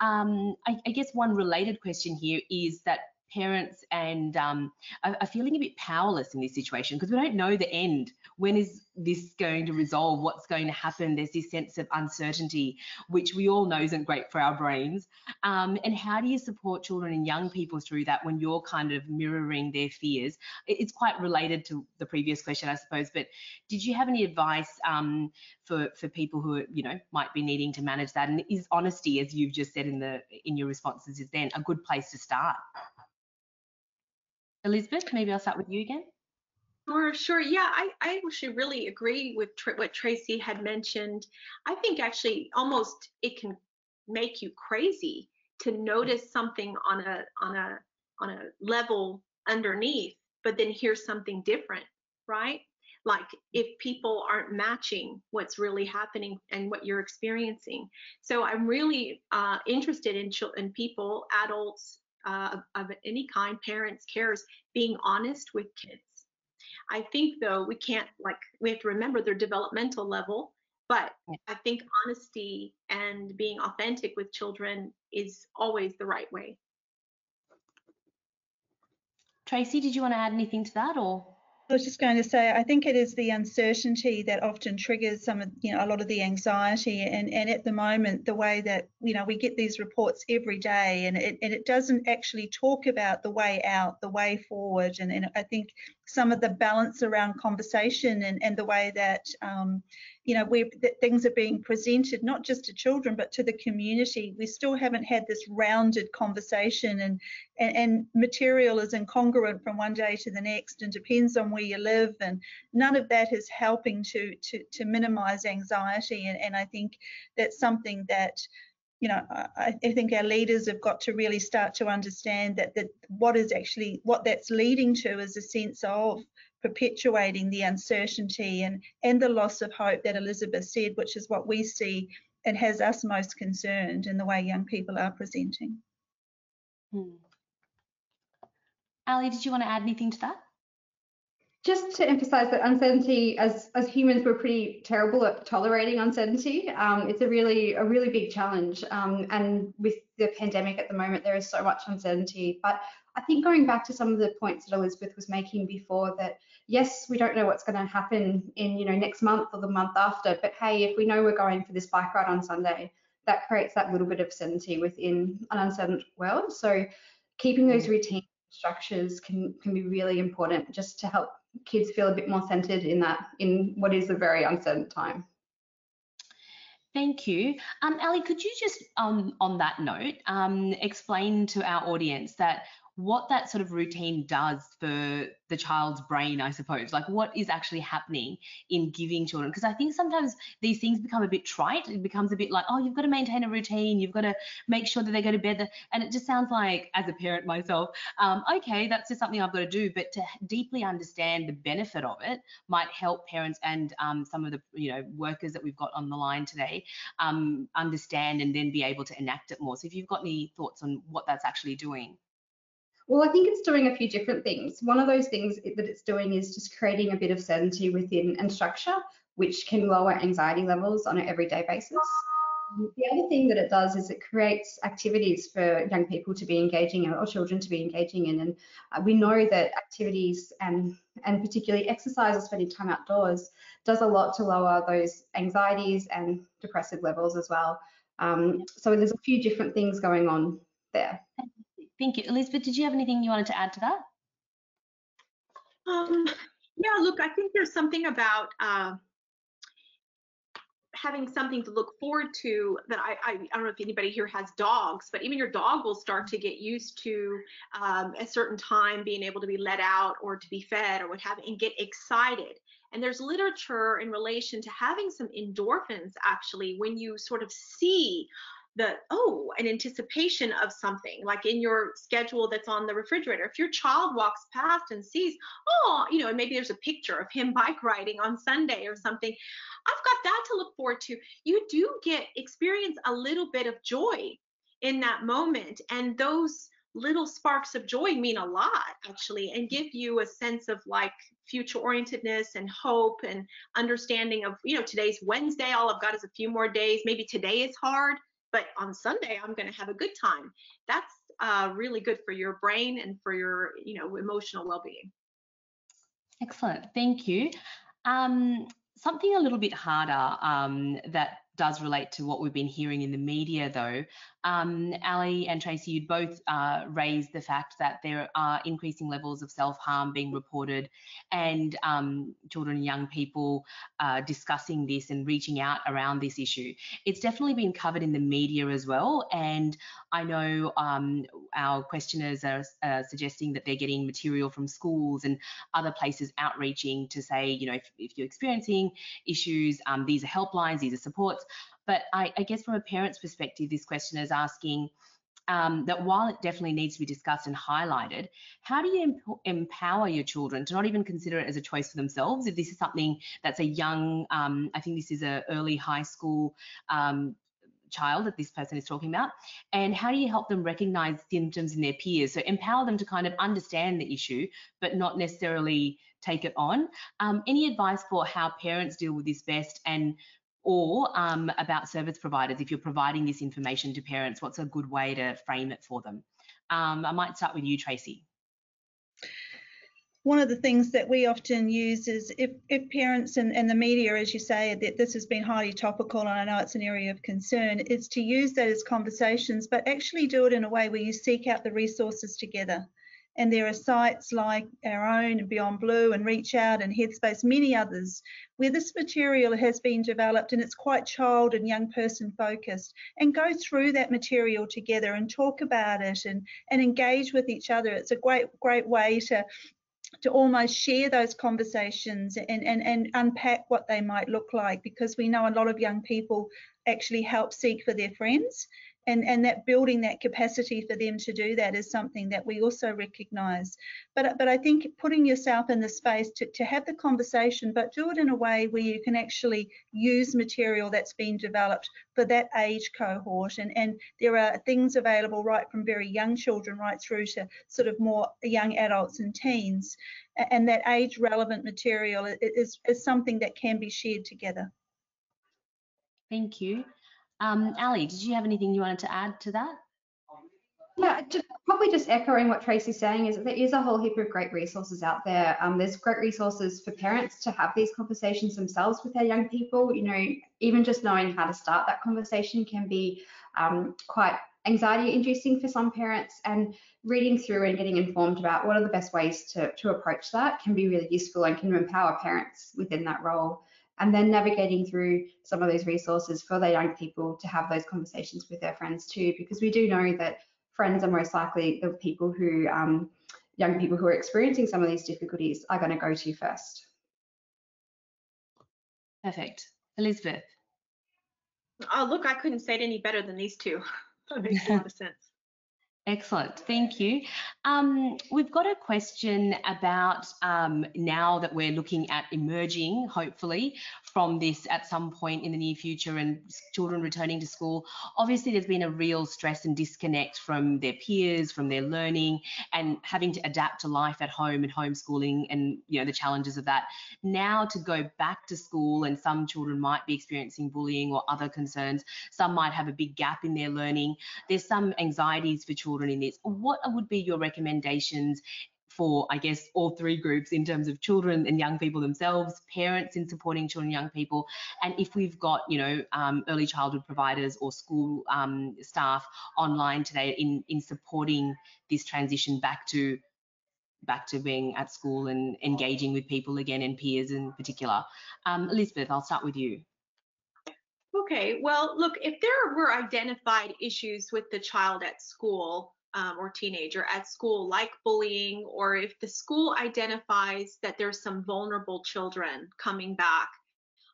Um, I, I guess one related question here is that parents and um, are, are, feeling a bit powerless in this situation because we don't know the end. When is this going to resolve? What's going to happen? There's this sense of uncertainty, which we all know isn't great for our brains. Um, and how do you support children and young people through that when you're kind of mirroring their fears? It's quite related to the previous question, I suppose. But did you have any advice um, for for people who you know might be needing to manage that? And is honesty, as you've just said in the in your responses, is then a good place to start? Elizabeth, maybe I'll start with you again. Sure, sure. Yeah, I, I actually really agree with what Tracy had mentioned. I think actually almost it can make you crazy to notice something on a on a on a level underneath, but then hear something different, right? Like if people aren't matching what's really happening and what you're experiencing. So I'm really uh, interested in in people, adults, uh, of, any kind, parents, carers, being honest with kids. I think though we can't like we have to remember their developmental level, but I think honesty and being authentic with children is always the right way. Tracy, did you want to add anything to that or? I was just going to say, I think it is the uncertainty that often triggers some of, you know, a lot of the anxiety. And, and at the moment, the way that, you know, we get these reports every day and it, and it doesn't actually talk about the way out, the way forward. And, and I think some of the balance around conversation and, and the way that, um, you know, where things are being presented, not just to children, but to the community. We still haven't had this rounded conversation and, and, and material is incongruent from one day to the next and depends on where you live. And none of that is helping to, to, to minimize anxiety. And, and I think that's something that, you know, I, I, think our leaders have got to really start to understand that that what is actually what that's leading to is a sense of perpetuating the uncertainty and, and the loss of hope that Elizabeth said, which is what we see and has us most concerned in the way young people are presenting. Hmm. Ali, did you want to add anything to that? Just to emphasize that uncertainty, as as humans, we're pretty terrible at tolerating uncertainty. Um, it's a really a really big challenge, um, and with the pandemic at the moment, there is so much uncertainty. But I think going back to some of the points that Elizabeth was making before that yes, we don't know what's going to happen in you know next month or the month after, but hey, if we know we're going for this bike ride on Sunday, that creates that little bit of certainty within an uncertain world. So keeping those mm. routine structures can can be really important just to help kids feel a bit more centered in that in what is a very uncertain time. Thank you. Um, Ali, could you just, um, on that note, um, explain to our audience that what that sort of routine does for the child's brain, I suppose, like what is actually happening in giving children. Because I think sometimes these things become a bit trite. It becomes a bit like, oh, you've got to maintain a routine, you've got to make sure that they go to bed. And it just sounds like, as a parent myself, um, okay, that's just something I've got to do. But to deeply understand the benefit of it might help parents and um, some of the you know workers that we've got on the line today um, understand and then be able to enact it more. So if you've got any thoughts on what that's actually doing. Well, I think it's doing a few different things. One of those things that it's doing is just creating a bit of certainty within and structure, which can lower anxiety levels on an everyday basis. The other thing that it does is it creates activities for young people to be engaging in or children to be engaging in. And uh, we know that activities and, and particularly exercise or spending time outdoors does a lot to lower those anxieties and depressive levels as well. Um, so there's a few different things going on there. Thank you. Elizabeth, did you have anything you wanted to add to that? Um, yeah, look, I think there's something about uh, having something to look forward to that I, I, I, don't know if anybody here has dogs, but even your dog will start to get used to um, a certain time being able to be let out or to be fed or what have and get excited. And there's literature in relation to having some endorphins actually when you sort of see the oh an anticipation of something like in your schedule that's on the refrigerator. If your child walks past and sees oh you know and maybe there's a picture of him bike riding on sunday or something i've got that to look forward to. You do get experience a little bit of joy in that moment and those little sparks of joy mean a lot actually and give you a sense of like future orientedness and hope and understanding of you know today's wednesday all i've got is a few more days. Maybe today is hard but on Sunday I'm going to have a good time. That's uh, really good for your brain and for your, you know, emotional well-being. Excellent, thank you. Um, something a little bit harder um, that does relate to what we've been hearing in the media, though. Um, Ali and Tracy, you'd both uh, raised the fact that there are increasing levels of self-harm being reported and um, children and young people uh, discussing this and reaching out around this issue. It's definitely been covered in the media as well. And I know um, our questioners are uh, suggesting that they're getting material from schools and other places outreaching to say, you know, if, if you're experiencing issues, um, these are helplines, these are supports. But I, I guess from a parent's perspective, this question is asking um, that while it definitely needs to be discussed and highlighted, how do you empower your children to not even consider it as a choice for themselves? If this is something that's a young, um, I think this is a early high school um, child that this person is talking about, and how do you help them recognize symptoms in their peers? So empower them to kind of understand the issue, but not necessarily take it on. Um, any advice for how parents deal with this best and or um, about service providers. If you're providing this information to parents, what's a good way to frame it for them? Um, I might start with you, Tracy. One of the things that we often use is if, if parents and, and the media, as you say, that this has been highly topical and I know it's an area of concern, is to use as conversations, but actually do it in a way where you seek out the resources together. And there are sites like our own, and Beyond Blue, and Reach Out, and Headspace, many others, where this material has been developed and it's quite child and young person focused. And go through that material together and talk about it and, and engage with each other. It's a great, great way to to almost share those conversations and, and, and unpack what they might look like because we know a lot of young people actually help seek for their friends and and that building that capacity for them to do that is something that we also recognize. But but i think putting yourself in the space to, to have the conversation but do it in a way where you can actually use material that's been developed for that age cohort. And and there are things available right from very young children right through to sort of more young adults and teens. And that age relevant material is, is something that can be shared together. Thank you um, Ali, did you have anything you wanted to add to that? Yeah, just, probably just echoing what Tracy's saying is that there is a whole heap of great resources out there. Um, there's great resources for parents to have these conversations themselves with their young people. You know, even just knowing how to start that conversation can be um, quite anxiety inducing for some parents and reading through and getting informed about what are the best ways to, to approach that can be really useful and can empower parents within that role and then navigating through some of those resources for their young people to have those conversations with their friends too because we do know that friends are most likely the people who um, young people who are experiencing some of these difficulties are going to go to first. Perfect. Elizabeth? Oh look i couldn't say it any better than these two. That makes a lot of sense. Excellent, thank you. Um, we've got a question about um, now that we're looking at emerging, hopefully, from this at some point in the near future and children returning to school. Obviously, there's been a real stress and disconnect from their peers, from their learning, and having to adapt to life at home and homeschooling and you know the challenges of that. Now to go back to school, and some children might be experiencing bullying or other concerns. Some might have a big gap in their learning. There's some anxieties for children in this, what would be your recommendations for, I guess, all three groups in terms of children and young people themselves, parents in supporting children and young people, and if we've got, you know, um, early childhood providers or school um, staff online today in, in supporting this transition back to back to being at school and engaging with people again and peers in particular. Um, Elizabeth, I'll start with you. Okay, well, look, if there were identified issues with the child at school um, or teenager at school, like bullying, or if the school identifies that there's some vulnerable children coming back,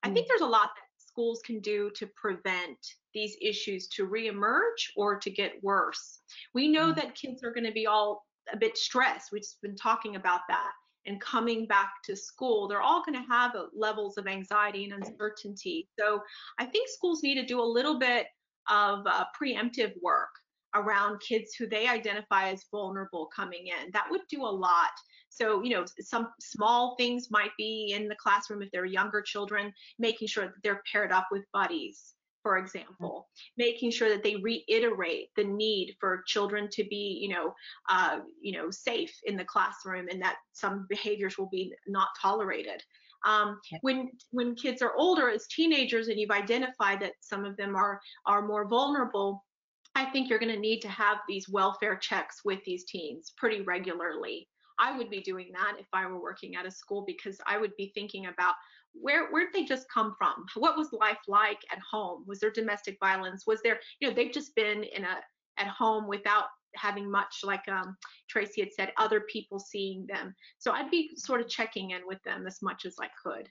I think mm. there's a lot that schools can do to prevent these issues to reemerge or to get worse. We know mm. that kids are going to be all a bit stressed. We've been talking about that and coming back to school, they're all going to have levels of anxiety and uncertainty. So I think schools need to do a little bit of uh, preemptive work around kids who they identify as vulnerable coming in. That would do a lot. So, you know, some small things might be in the classroom if they're younger children, making sure that they're paired up with buddies for example, making sure that they reiterate the need for children to be, you know, uh, you know, safe in the classroom and that some behaviors will be not tolerated. Um, when when kids are older as teenagers and you've identified that some of them are are more vulnerable, I think you're going to need to have these welfare checks with these teens pretty regularly. I would be doing that if I were working at a school because I would be thinking about where where did they just come from? What was life like at home? Was there domestic violence? Was there, you know, they've just been in a at home without having much like um, Tracy had said, other people seeing them. So I'd be sort of checking in with them as much as I could.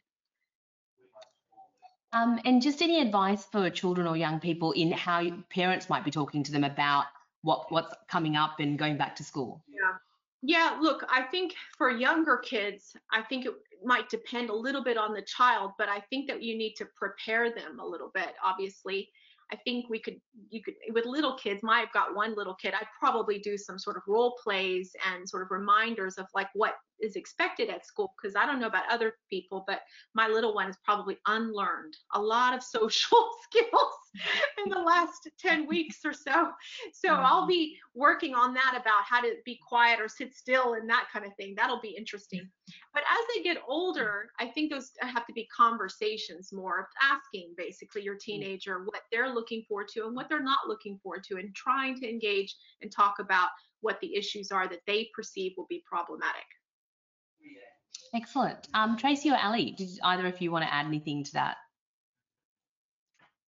Um, and just any advice for children or young people in how parents might be talking to them about what what's coming up and going back to school? Yeah. Yeah, look, I think for younger kids, I think it might depend a little bit on the child, but I think that you need to prepare them a little bit, obviously. I think we could, you could, with little kids, my, I've got one little kid, I'd probably do some sort of role plays and sort of reminders of like what is expected at school because I don't know about other people, but my little one has probably unlearned a lot of social skills in the last 10 weeks or so. So I'll mm-hmm. be working on that about how to be quiet or sit still and that kind of thing. That'll be interesting. But as they get older, I think those have to be conversations more, of asking basically your mm. teenager what they're looking forward to and what they're not looking forward to, and trying to engage and talk about what the issues are that they perceive will be problematic. Excellent. Um, Tracy or Ali, did either of you want to add anything to that?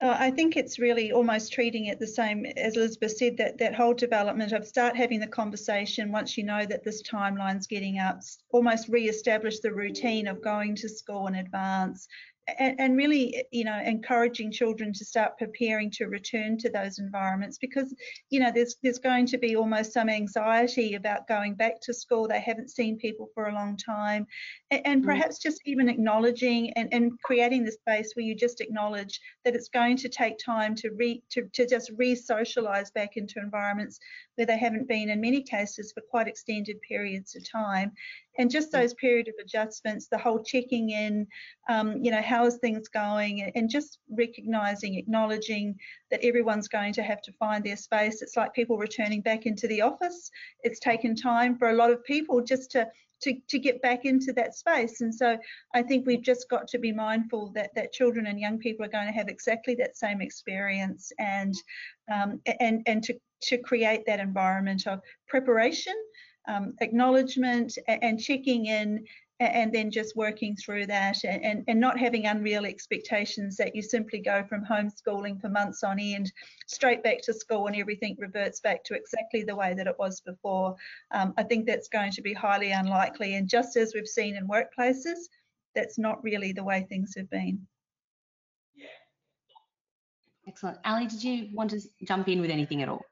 Uh, I think it's really almost treating it the same as Elizabeth said that that whole development of start having the conversation once you know that this timeline's getting up, almost re-establish the routine of going to school in advance, and, and, really, you know, encouraging children to start preparing to return to those environments because, you know, there's there's going to be almost some anxiety about going back to school. They haven't seen people for a long time, and, and mm. perhaps just even acknowledging and, and creating the space where you just acknowledge that it's going to take time to re to, to just re-socialize back into environments where they haven't been in many cases for quite extended periods of time and just those period of adjustments, the whole checking in, um, you know, how's things going, and just recognizing, acknowledging that everyone's going to have to find their space. It's like people returning back into the office. It's taken time for a lot of people just to to, to get back into that space. And so I think we've just got to be mindful that that children and young people are going to have exactly that same experience and um, and and to to create that environment of preparation um, acknowledgement and checking in and then just working through that and, and not having unreal expectations that you simply go from homeschooling for months on end straight back to school and everything reverts back to exactly the way that it was before. Um, I think that's going to be highly unlikely. And just as we've seen in workplaces, that's not really the way things have been. Excellent. Ali, did you want to jump in with anything at all?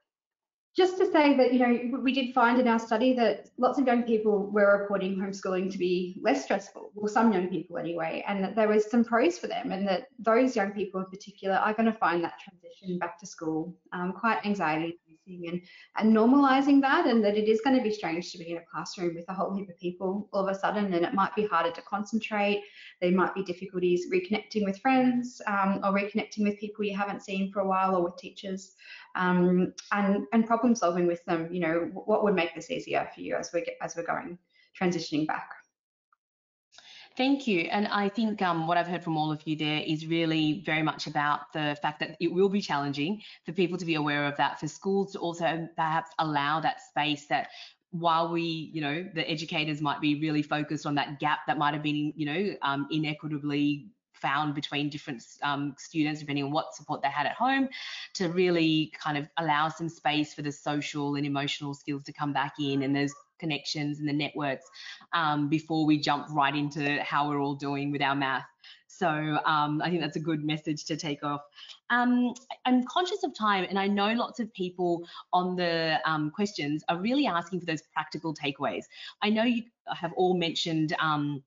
Just to say that you know we did find in our study that lots of young people were reporting homeschooling to be less stressful well some young people anyway and that there was some pros for them and that those young people in particular are going to find that transition back to school um, quite anxiety and, and normalizing that and that it is going to be strange to be in a classroom with a whole heap of people all of a sudden and it might be harder to concentrate. There might be difficulties reconnecting with friends um, or reconnecting with people you haven't seen for a while or with teachers um, and and problem solving with them you know what would make this easier for you as we get, as we're going transitioning back Thank you. And I think um, what I've heard from all of you there is really very much about the fact that it will be challenging for people to be aware of that, for schools to also perhaps allow that space that while we, you know, the educators might be really focused on that gap that might have been, you know, um, inequitably found between different um, students, depending on what support they had at home, to really kind of allow some space for the social and emotional skills to come back in. And there's connections and the networks um, before we jump right into how we're all doing with our math. So um, I think that's a good message to take off. Um, I'm conscious of time, and I know lots of people on the um, questions are really asking for those practical takeaways. I know you have all mentioned um,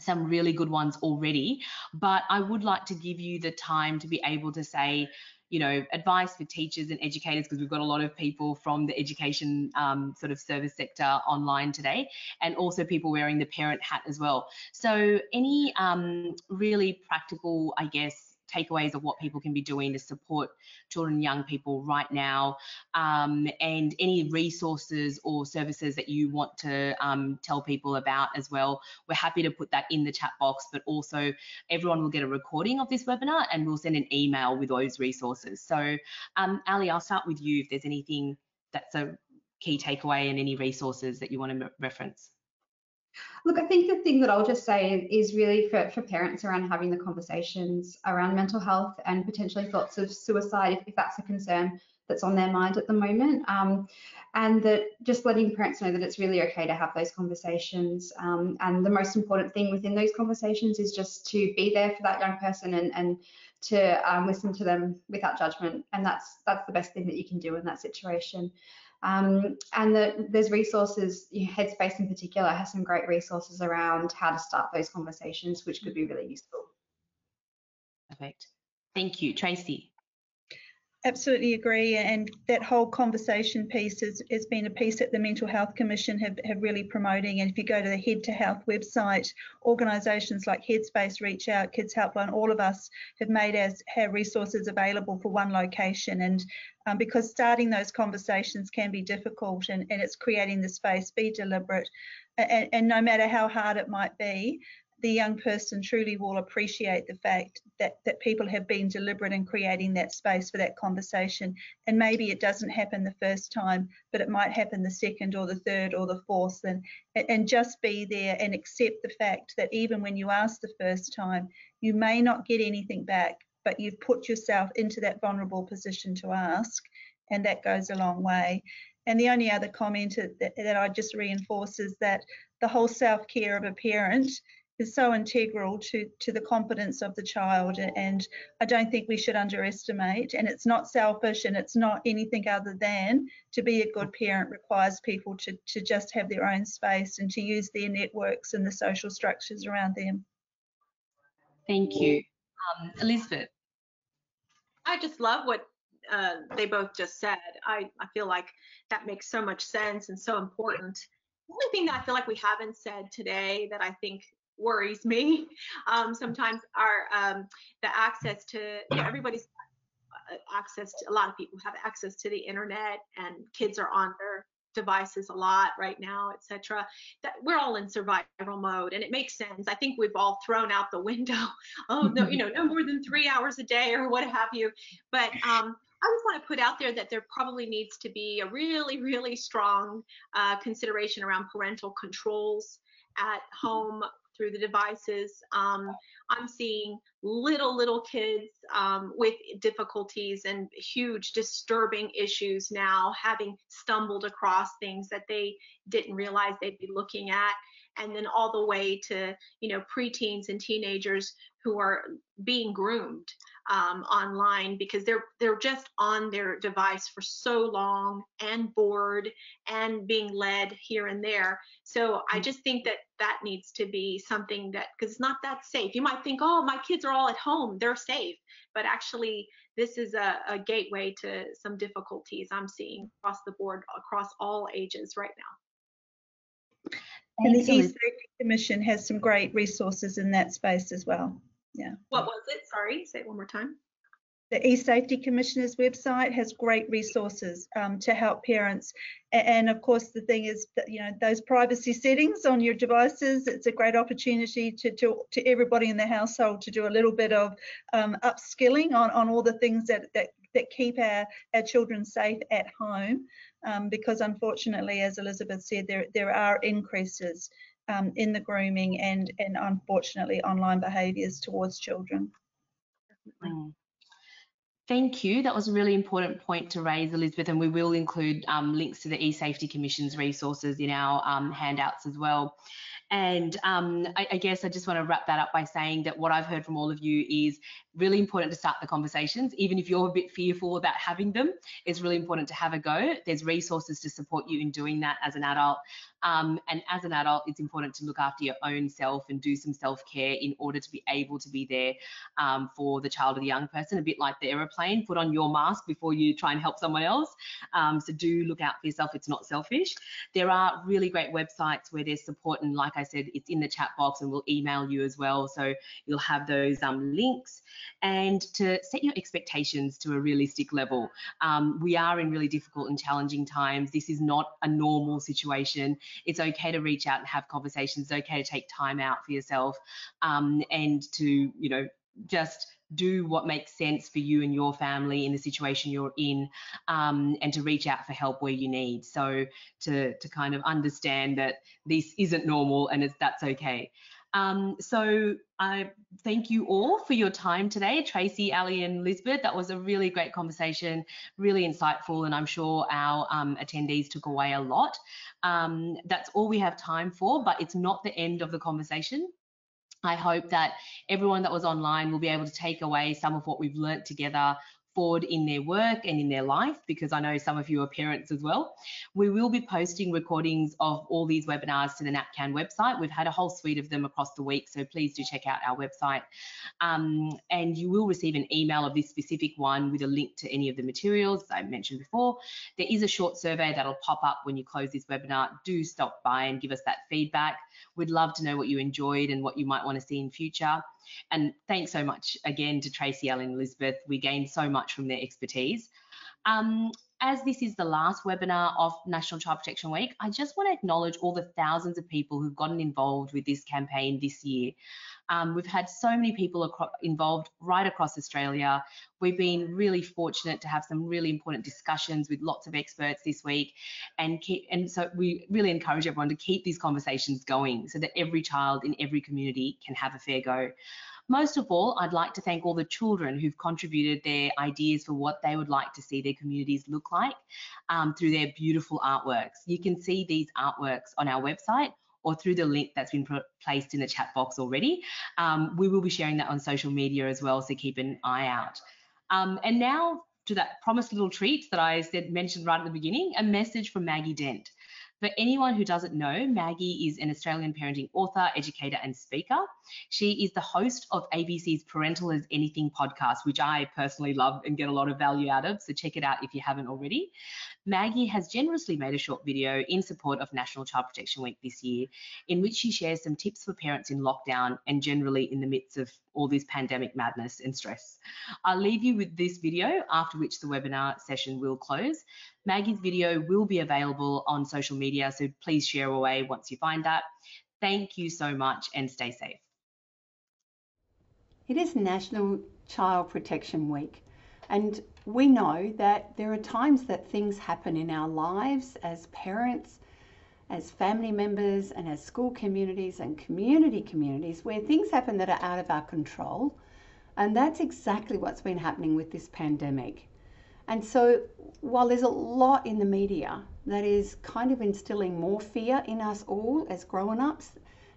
some really good ones already, but I would like to give you the time to be able to say, you know, advice for teachers and educators because we've got a lot of people from the education um, sort of service sector online today, and also people wearing the parent hat as well. So any um, really practical, I guess, takeaways of what people can be doing to support children and young people right now, um, and any resources or services that you want to um, tell people about as well. We're happy to put that in the chat box, but also everyone will get a recording of this webinar and we'll send an email with those resources. So, um, Ali, I'll start with you if there's anything that's a key takeaway and any resources that you want to reference. Look, I think the thing that I'll just say is really for, for parents around having the conversations around mental health and potentially thoughts of suicide if, if that's a concern that's on their mind at the moment. Um, and that just letting parents know that it's really okay to have those conversations. Um, and the most important thing within those conversations is just to be there for that young person and, and to um, listen to them without judgment. And that's that's the best thing that you can do in that situation. Um, and the, there's resources, Headspace in particular has some great resources around how to start those conversations, which could be really useful. Perfect. Thank you. Tracy. Absolutely agree. And that whole conversation piece has, has been a piece that the Mental Health Commission have, have really promoting. And if you go to the Head to Health website, organisations like Headspace, Reach Out, Kids Helpline, all of us have made as have resources available for one location. And um, because starting those conversations can be difficult and, and it's creating the space, be deliberate. And, and no matter how hard it might be, the young person truly will appreciate the fact that, that people have been deliberate in creating that space for that conversation. And maybe it doesn't happen the first time, but it might happen the second or the third or the fourth. And, and just be there and accept the fact that even when you ask the first time, you may not get anything back, but you've put yourself into that vulnerable position to ask. And that goes a long way. And the only other comment that, that I just reinforce is that the whole self care of a parent is so integral to to the confidence of the child and I don't think we should underestimate and it's not selfish and it's not anything other than to be a good parent requires people to to just have their own space and to use their networks and the social structures around them. Thank you. Um, Elizabeth. I just love what uh, they both just said. I, I feel like that makes so much sense and so important. The only thing that I feel like we haven't said today that I think worries me. Um, sometimes are um, the access to you know, everybody's uh, access to a lot of people have access to the internet and kids are on their devices a lot right now etc that we're all in survival mode and it makes sense. I think we've all thrown out the window. Oh no you know no more than three hours a day or what have you. But um, I just want to put out there that there probably needs to be a really, really strong uh, consideration around parental controls at home through the devices. Um, I'm seeing little, little kids um, with difficulties and huge disturbing issues now having stumbled across things that they didn't realize they'd be looking at. And then all the way to, you know, preteens and teenagers who are being groomed um, online because they're they're just on their device for so long and bored and being led here and there. So I mm. just think that that needs to be something that because it's not that safe. You might think, oh, my kids are all at home, they're safe, but actually this is a, a gateway to some difficulties I'm seeing across the board, across all ages right now. And the e-safety commission has some great resources in that space as well. Yeah. What was it? Sorry, say it one more time. The e-safety commissioner's website has great resources um, to help parents. And of course, the thing is that, you know, those privacy settings on your devices, it's a great opportunity to, to, to everybody in the household to do a little bit of um, upskilling on, on all the things that, that, that keep our, our children safe at home. Um, because unfortunately, as Elizabeth said, there, there are increases um, in the grooming and, and unfortunately online behaviours towards children. Thank you. That was a really important point to raise, Elizabeth, and we will include um, links to the eSafety Commission's resources in our um, handouts as well. And um, I, I, guess I just want to wrap that up by saying that what I've heard from all of you is really important to start the conversations, even if you're a bit fearful about having them. It's really important to have a go. There's resources to support you in doing that as an adult. Um, and as an adult, it's important to look after your own self and do some self care in order to be able to be there um, for the child or the young person, a bit like the aeroplane. Put on your mask before you try and help someone else. Um, so do look out for yourself. It's not selfish. There are really great websites where there's support. And like I said, it's in the chat box and we'll email you as well. So you'll have those um, links and to set your expectations to a realistic level. Um, we are in really difficult and challenging times. This is not a normal situation it's okay to reach out and have conversations. It's okay to take time out for yourself um, and to, you know, just do what makes sense for you and your family in the situation you're in um, and to reach out for help where you need so to to kind of understand that this isn't normal and it's that's okay um, so I thank you all for your time today, Tracy, Ali, and Lisbeth. That was a really great conversation, really insightful, and I'm sure our um, attendees took away a lot. Um, that's all we have time for, but it's not the end of the conversation. I hope that everyone that was online will be able to take away some of what we've learnt together forward in their work and in their life because I know some of you are parents as well. We will be posting recordings of all these webinars to the NAPCAN website. We've had a whole suite of them across the week, so please do check out our website. Um, and you will receive an email of this specific one with a link to any of the materials I mentioned before. There is a short survey that'll pop up when you close this webinar. Do stop by and give us that feedback. We'd love to know what you enjoyed and what you might want to see in future. And thanks so much again to Tracy, Ellen, and Elizabeth. We gained so much from their expertise. Um, as this is the last webinar of National Child Protection Week, I just want to acknowledge all the thousands of people who've gotten involved with this campaign this year. Um, we've had so many people involved right across Australia. We've been really fortunate to have some really important discussions with lots of experts this week, and keep, and so we really encourage everyone to keep these conversations going so that every child in every community can have a fair go. Most of all, I'd like to thank all the children who've contributed their ideas for what they would like to see their communities look like um, through their beautiful artworks. You can see these artworks on our website or through the link that's been placed in the chat box already. Um, we will be sharing that on social media as well, so keep an eye out. Um, and now to that promised little treat that I said mentioned right at the beginning, a message from Maggie Dent. For anyone who doesn't know, Maggie is an Australian parenting author, educator, and speaker. She is the host of ABC's Parental as Anything podcast, which I personally love and get a lot of value out of. So check it out if you haven't already. Maggie has generously made a short video in support of National Child Protection Week this year, in which she shares some tips for parents in lockdown and generally in the midst of all this pandemic madness and stress. I'll leave you with this video, after which the webinar session will close. Maggie's video will be available on social media, so please share away once you find that. Thank you so much and stay safe. It is National Child Protection Week, and we know that there are times that things happen in our lives as parents, as family members, and as school communities and community communities where things happen that are out of our control. And that's exactly what's been happening with this pandemic. And so, while there's a lot in the media that is kind of instilling more fear in us all as grown ups,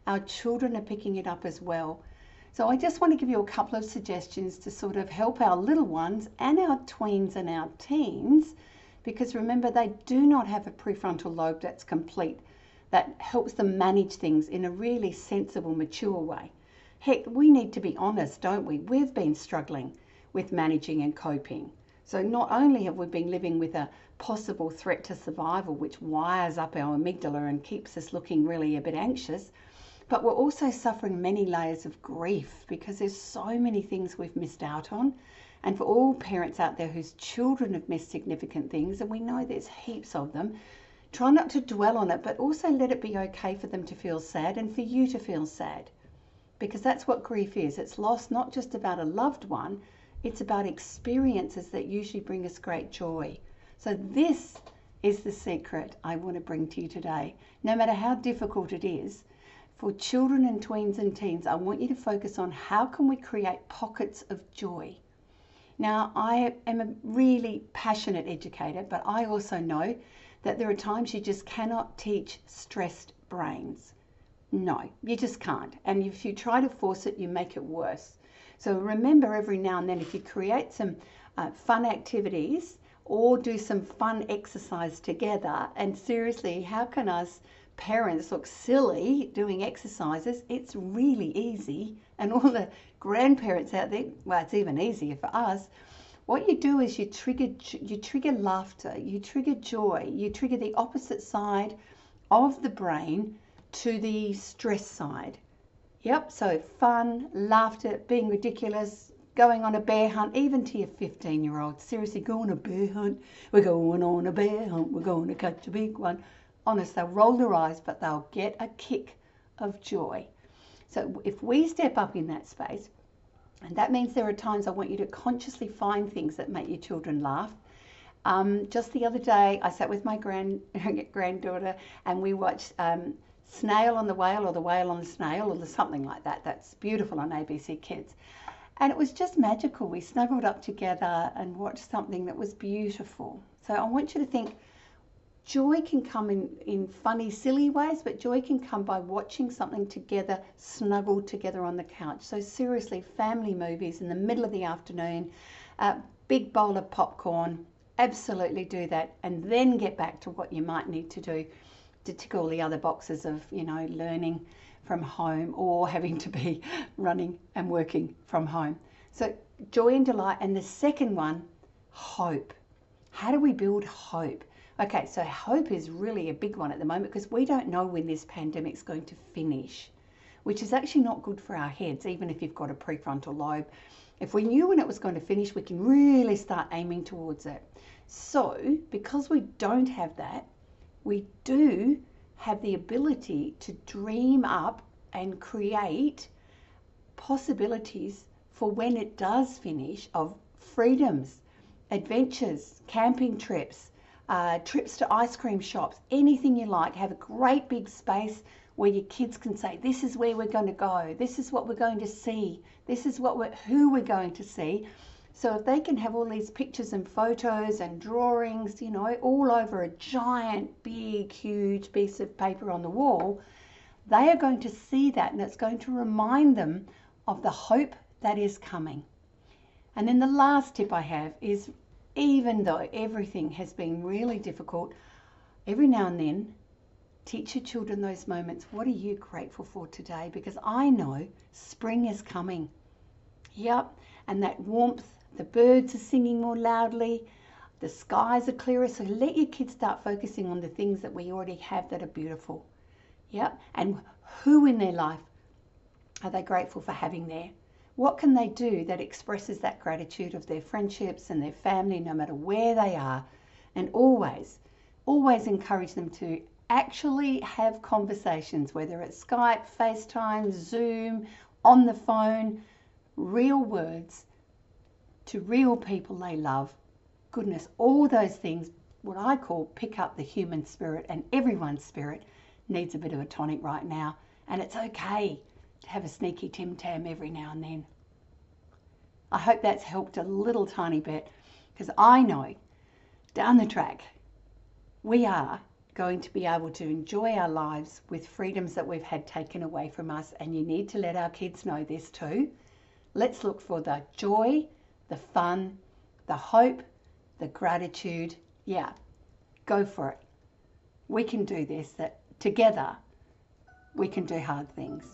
our children are picking it up as well. So I just want to give you a couple of suggestions to sort of help our little ones and our tweens and our teens, because remember, they do not have a prefrontal lobe that's complete, that helps them manage things in a really sensible, mature way. Heck, we need to be honest, don't we? We've been struggling with managing and coping. So not only have we been living with a possible threat to survival, which wires up our amygdala and keeps us looking really a bit anxious, but we're also suffering many layers of grief because there's so many things we've missed out on. And for all parents out there whose children have missed significant things, and we know there's heaps of them, try not to dwell on it, but also let it be okay for them to feel sad and for you to feel sad. Because that's what grief is. It's loss not just about a loved one, it's about experiences that usually bring us great joy. So, this is the secret I want to bring to you today. No matter how difficult it is, for children and tweens and teens, I want you to focus on how can we create pockets of joy. Now, I am a really passionate educator, but I also know that there are times you just cannot teach stressed brains. No, you just can't. And if you try to force it, you make it worse. So remember every now and then if you create some uh, fun activities or do some fun exercise together, and seriously, how can us parents look silly doing exercises, it's really easy. And all the grandparents out there, well, it's even easier for us. What you do is you trigger you trigger laughter, you trigger joy, you trigger the opposite side of the brain to the stress side. Yep, so fun, laughter, being ridiculous, going on a bear hunt, even to your 15 year old. Seriously, go on a bear hunt. We're going on a bear hunt. We're going to catch a big one honest, they'll roll their eyes, but they'll get a kick of joy. So if we step up in that space, and that means there are times I want you to consciously find things that make your children laugh. Um, just the other day, I sat with my grand granddaughter and we watched um, Snail on the Whale or the Whale on the Snail or something like that. That's beautiful on ABC Kids. And it was just magical. We snuggled up together and watched something that was beautiful. So I want you to think joy can come in, in funny, silly ways, but joy can come by watching something together, snuggled together on the couch. So, seriously, family movies in the middle of the afternoon, a big bowl of popcorn, absolutely do that, and then get back to what you might need to do to tick all the other boxes of, you know, learning from home or having to be running and working from home. So, joy and delight. And the second one, hope. How do we build hope? Okay, so hope is really a big one at the moment because we don't know when this pandemic is going to finish, which is actually not good for our heads, even if you've got a prefrontal lobe. If we knew when it was going to finish, we can really start aiming towards it. So, because we don't have that, we do have the ability to dream up and create possibilities for when it does finish of freedoms, adventures, camping trips, uh, trips to ice cream shops, anything you like. Have a great big space where your kids can say, "This is where we're going to go. This is what we're going to see. This is what we're, who we're going to see." So if they can have all these pictures and photos and drawings, you know, all over a giant, big, huge piece of paper on the wall, they are going to see that and it's going to remind them of the hope that is coming. And then the last tip I have is even though everything has been really difficult, every now and then Teach your children those moments. What are you grateful for today? Because I know spring is coming. Yep, and that warmth, the birds are singing more loudly, the skies are clearer. So let your kids start focusing on the things that we already have that are beautiful. Yep, and who in their life are they grateful for having there? What can they do that expresses that gratitude of their friendships and their family, no matter where they are? And always, always encourage them to actually have conversations, whether it's Skype, FaceTime, Zoom, on the phone, real words to real people they love. Goodness, all those things, what I call pick up the human spirit, and everyone's spirit needs a bit of a tonic right now. And it's okay have a sneaky Tim Tam every now and then. I hope that's helped a little tiny bit because I know down the track we are going to be able to enjoy our lives with freedoms that we've had taken away from us. And you need to let our kids know this too. Let's look for the joy, the fun, the hope, the gratitude. Yeah, go for it. We can do this, that together we can do hard things.